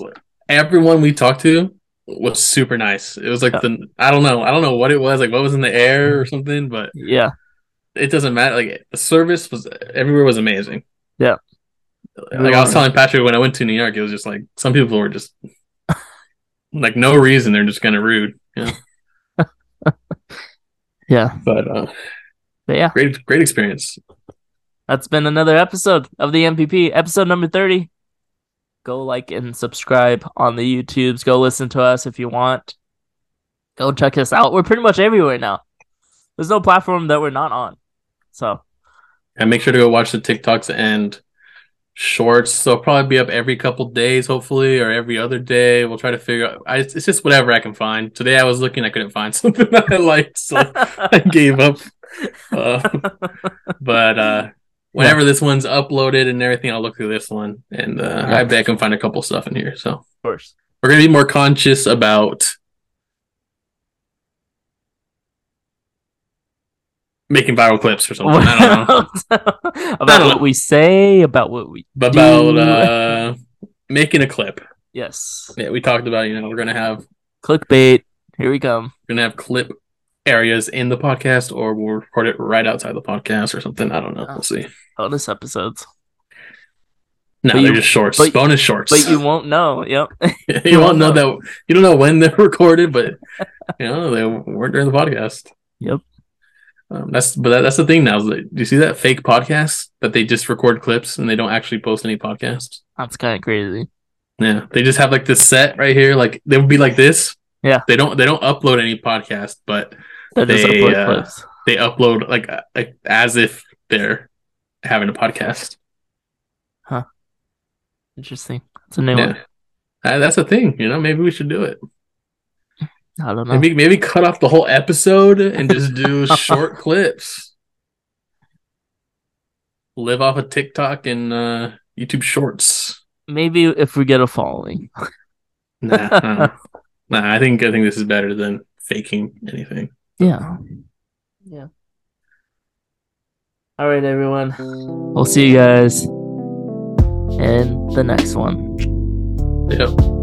Speaker 2: everyone we talked to was super nice. It was like
Speaker 1: Yeah.
Speaker 2: the I don't know. I don't know what it was, like what was in the air or something, but
Speaker 1: Yeah.
Speaker 2: It doesn't matter. Like the service was everywhere was amazing.
Speaker 1: Yeah.
Speaker 2: Like I was telling Patrick when I went to New York, it was just like some people were just like no reason they're just kind of rude. Know?
Speaker 1: Yeah.
Speaker 2: But uh
Speaker 1: But yeah,
Speaker 2: great great experience.
Speaker 1: that's been another episode of the NPP, episode number 30. Go like and subscribe on the YouTubes. Go listen to us if you want. Go check us out. We're pretty much everywhere now. There's no platform that we're not on. So,
Speaker 2: And make sure to go watch the TikToks and shorts. They'll probably be up every couple days, hopefully, or every other day. We'll try to figure out. I, it's just whatever I can find. Today I was looking, I couldn't find something that I liked, so I gave up. Uh, but uh, whenever this one's uploaded and everything, I'll look through this one, and uh, I bet I can find a couple stuff in here. So
Speaker 1: of course.
Speaker 2: we're gonna be more conscious about making viral clips or something. I don't know.
Speaker 1: about
Speaker 2: don't
Speaker 1: what
Speaker 2: know.
Speaker 1: we say, about what we
Speaker 2: about uh, making a clip.
Speaker 1: yes,
Speaker 2: Yeah, we talked about. You know, we're gonna have
Speaker 1: clickbait. Here we come.
Speaker 2: we're gonna have clip areas in the podcast, or we'll record it right outside the podcast or something. I don't know. We'll see.
Speaker 1: Bonus episodes,
Speaker 2: No,
Speaker 1: But
Speaker 2: they're
Speaker 1: you-
Speaker 2: just shorts,
Speaker 1: but-
Speaker 2: bonus shorts.
Speaker 1: but you won't know. Yep.
Speaker 2: you won't know that. You don't know when they're recorded, but you know they weren't during the podcast.
Speaker 1: Yep.
Speaker 2: Um, that's but that, that's the thing now. Do you see that fake podcast that they just record clips and they don't actually post any podcasts?
Speaker 1: That's kind of crazy.
Speaker 2: Yeah, they just have like this set right here. Like they would be like this.
Speaker 1: Yeah.
Speaker 2: They don't they don't upload any podcast, but
Speaker 1: just
Speaker 2: They,
Speaker 1: upload
Speaker 2: uh,
Speaker 1: clips.
Speaker 2: they upload like uh, like as if they're having a podcast. Huh.
Speaker 1: Interesting. It's a new
Speaker 2: Yeah.
Speaker 1: one.
Speaker 2: Uh, that's a thing, you know. Maybe we should do it.
Speaker 1: I don't know.
Speaker 2: Maybe maybe cut off the whole episode and just do short clips. Live off of TikTok and uh, YouTube Shorts.
Speaker 1: Maybe if we get a following.
Speaker 2: Nah, uh, Nah, I think I think this is better than faking anything.
Speaker 1: Yeah. Yeah. All right, everyone. We'll see you guys in the next one.
Speaker 2: Yep.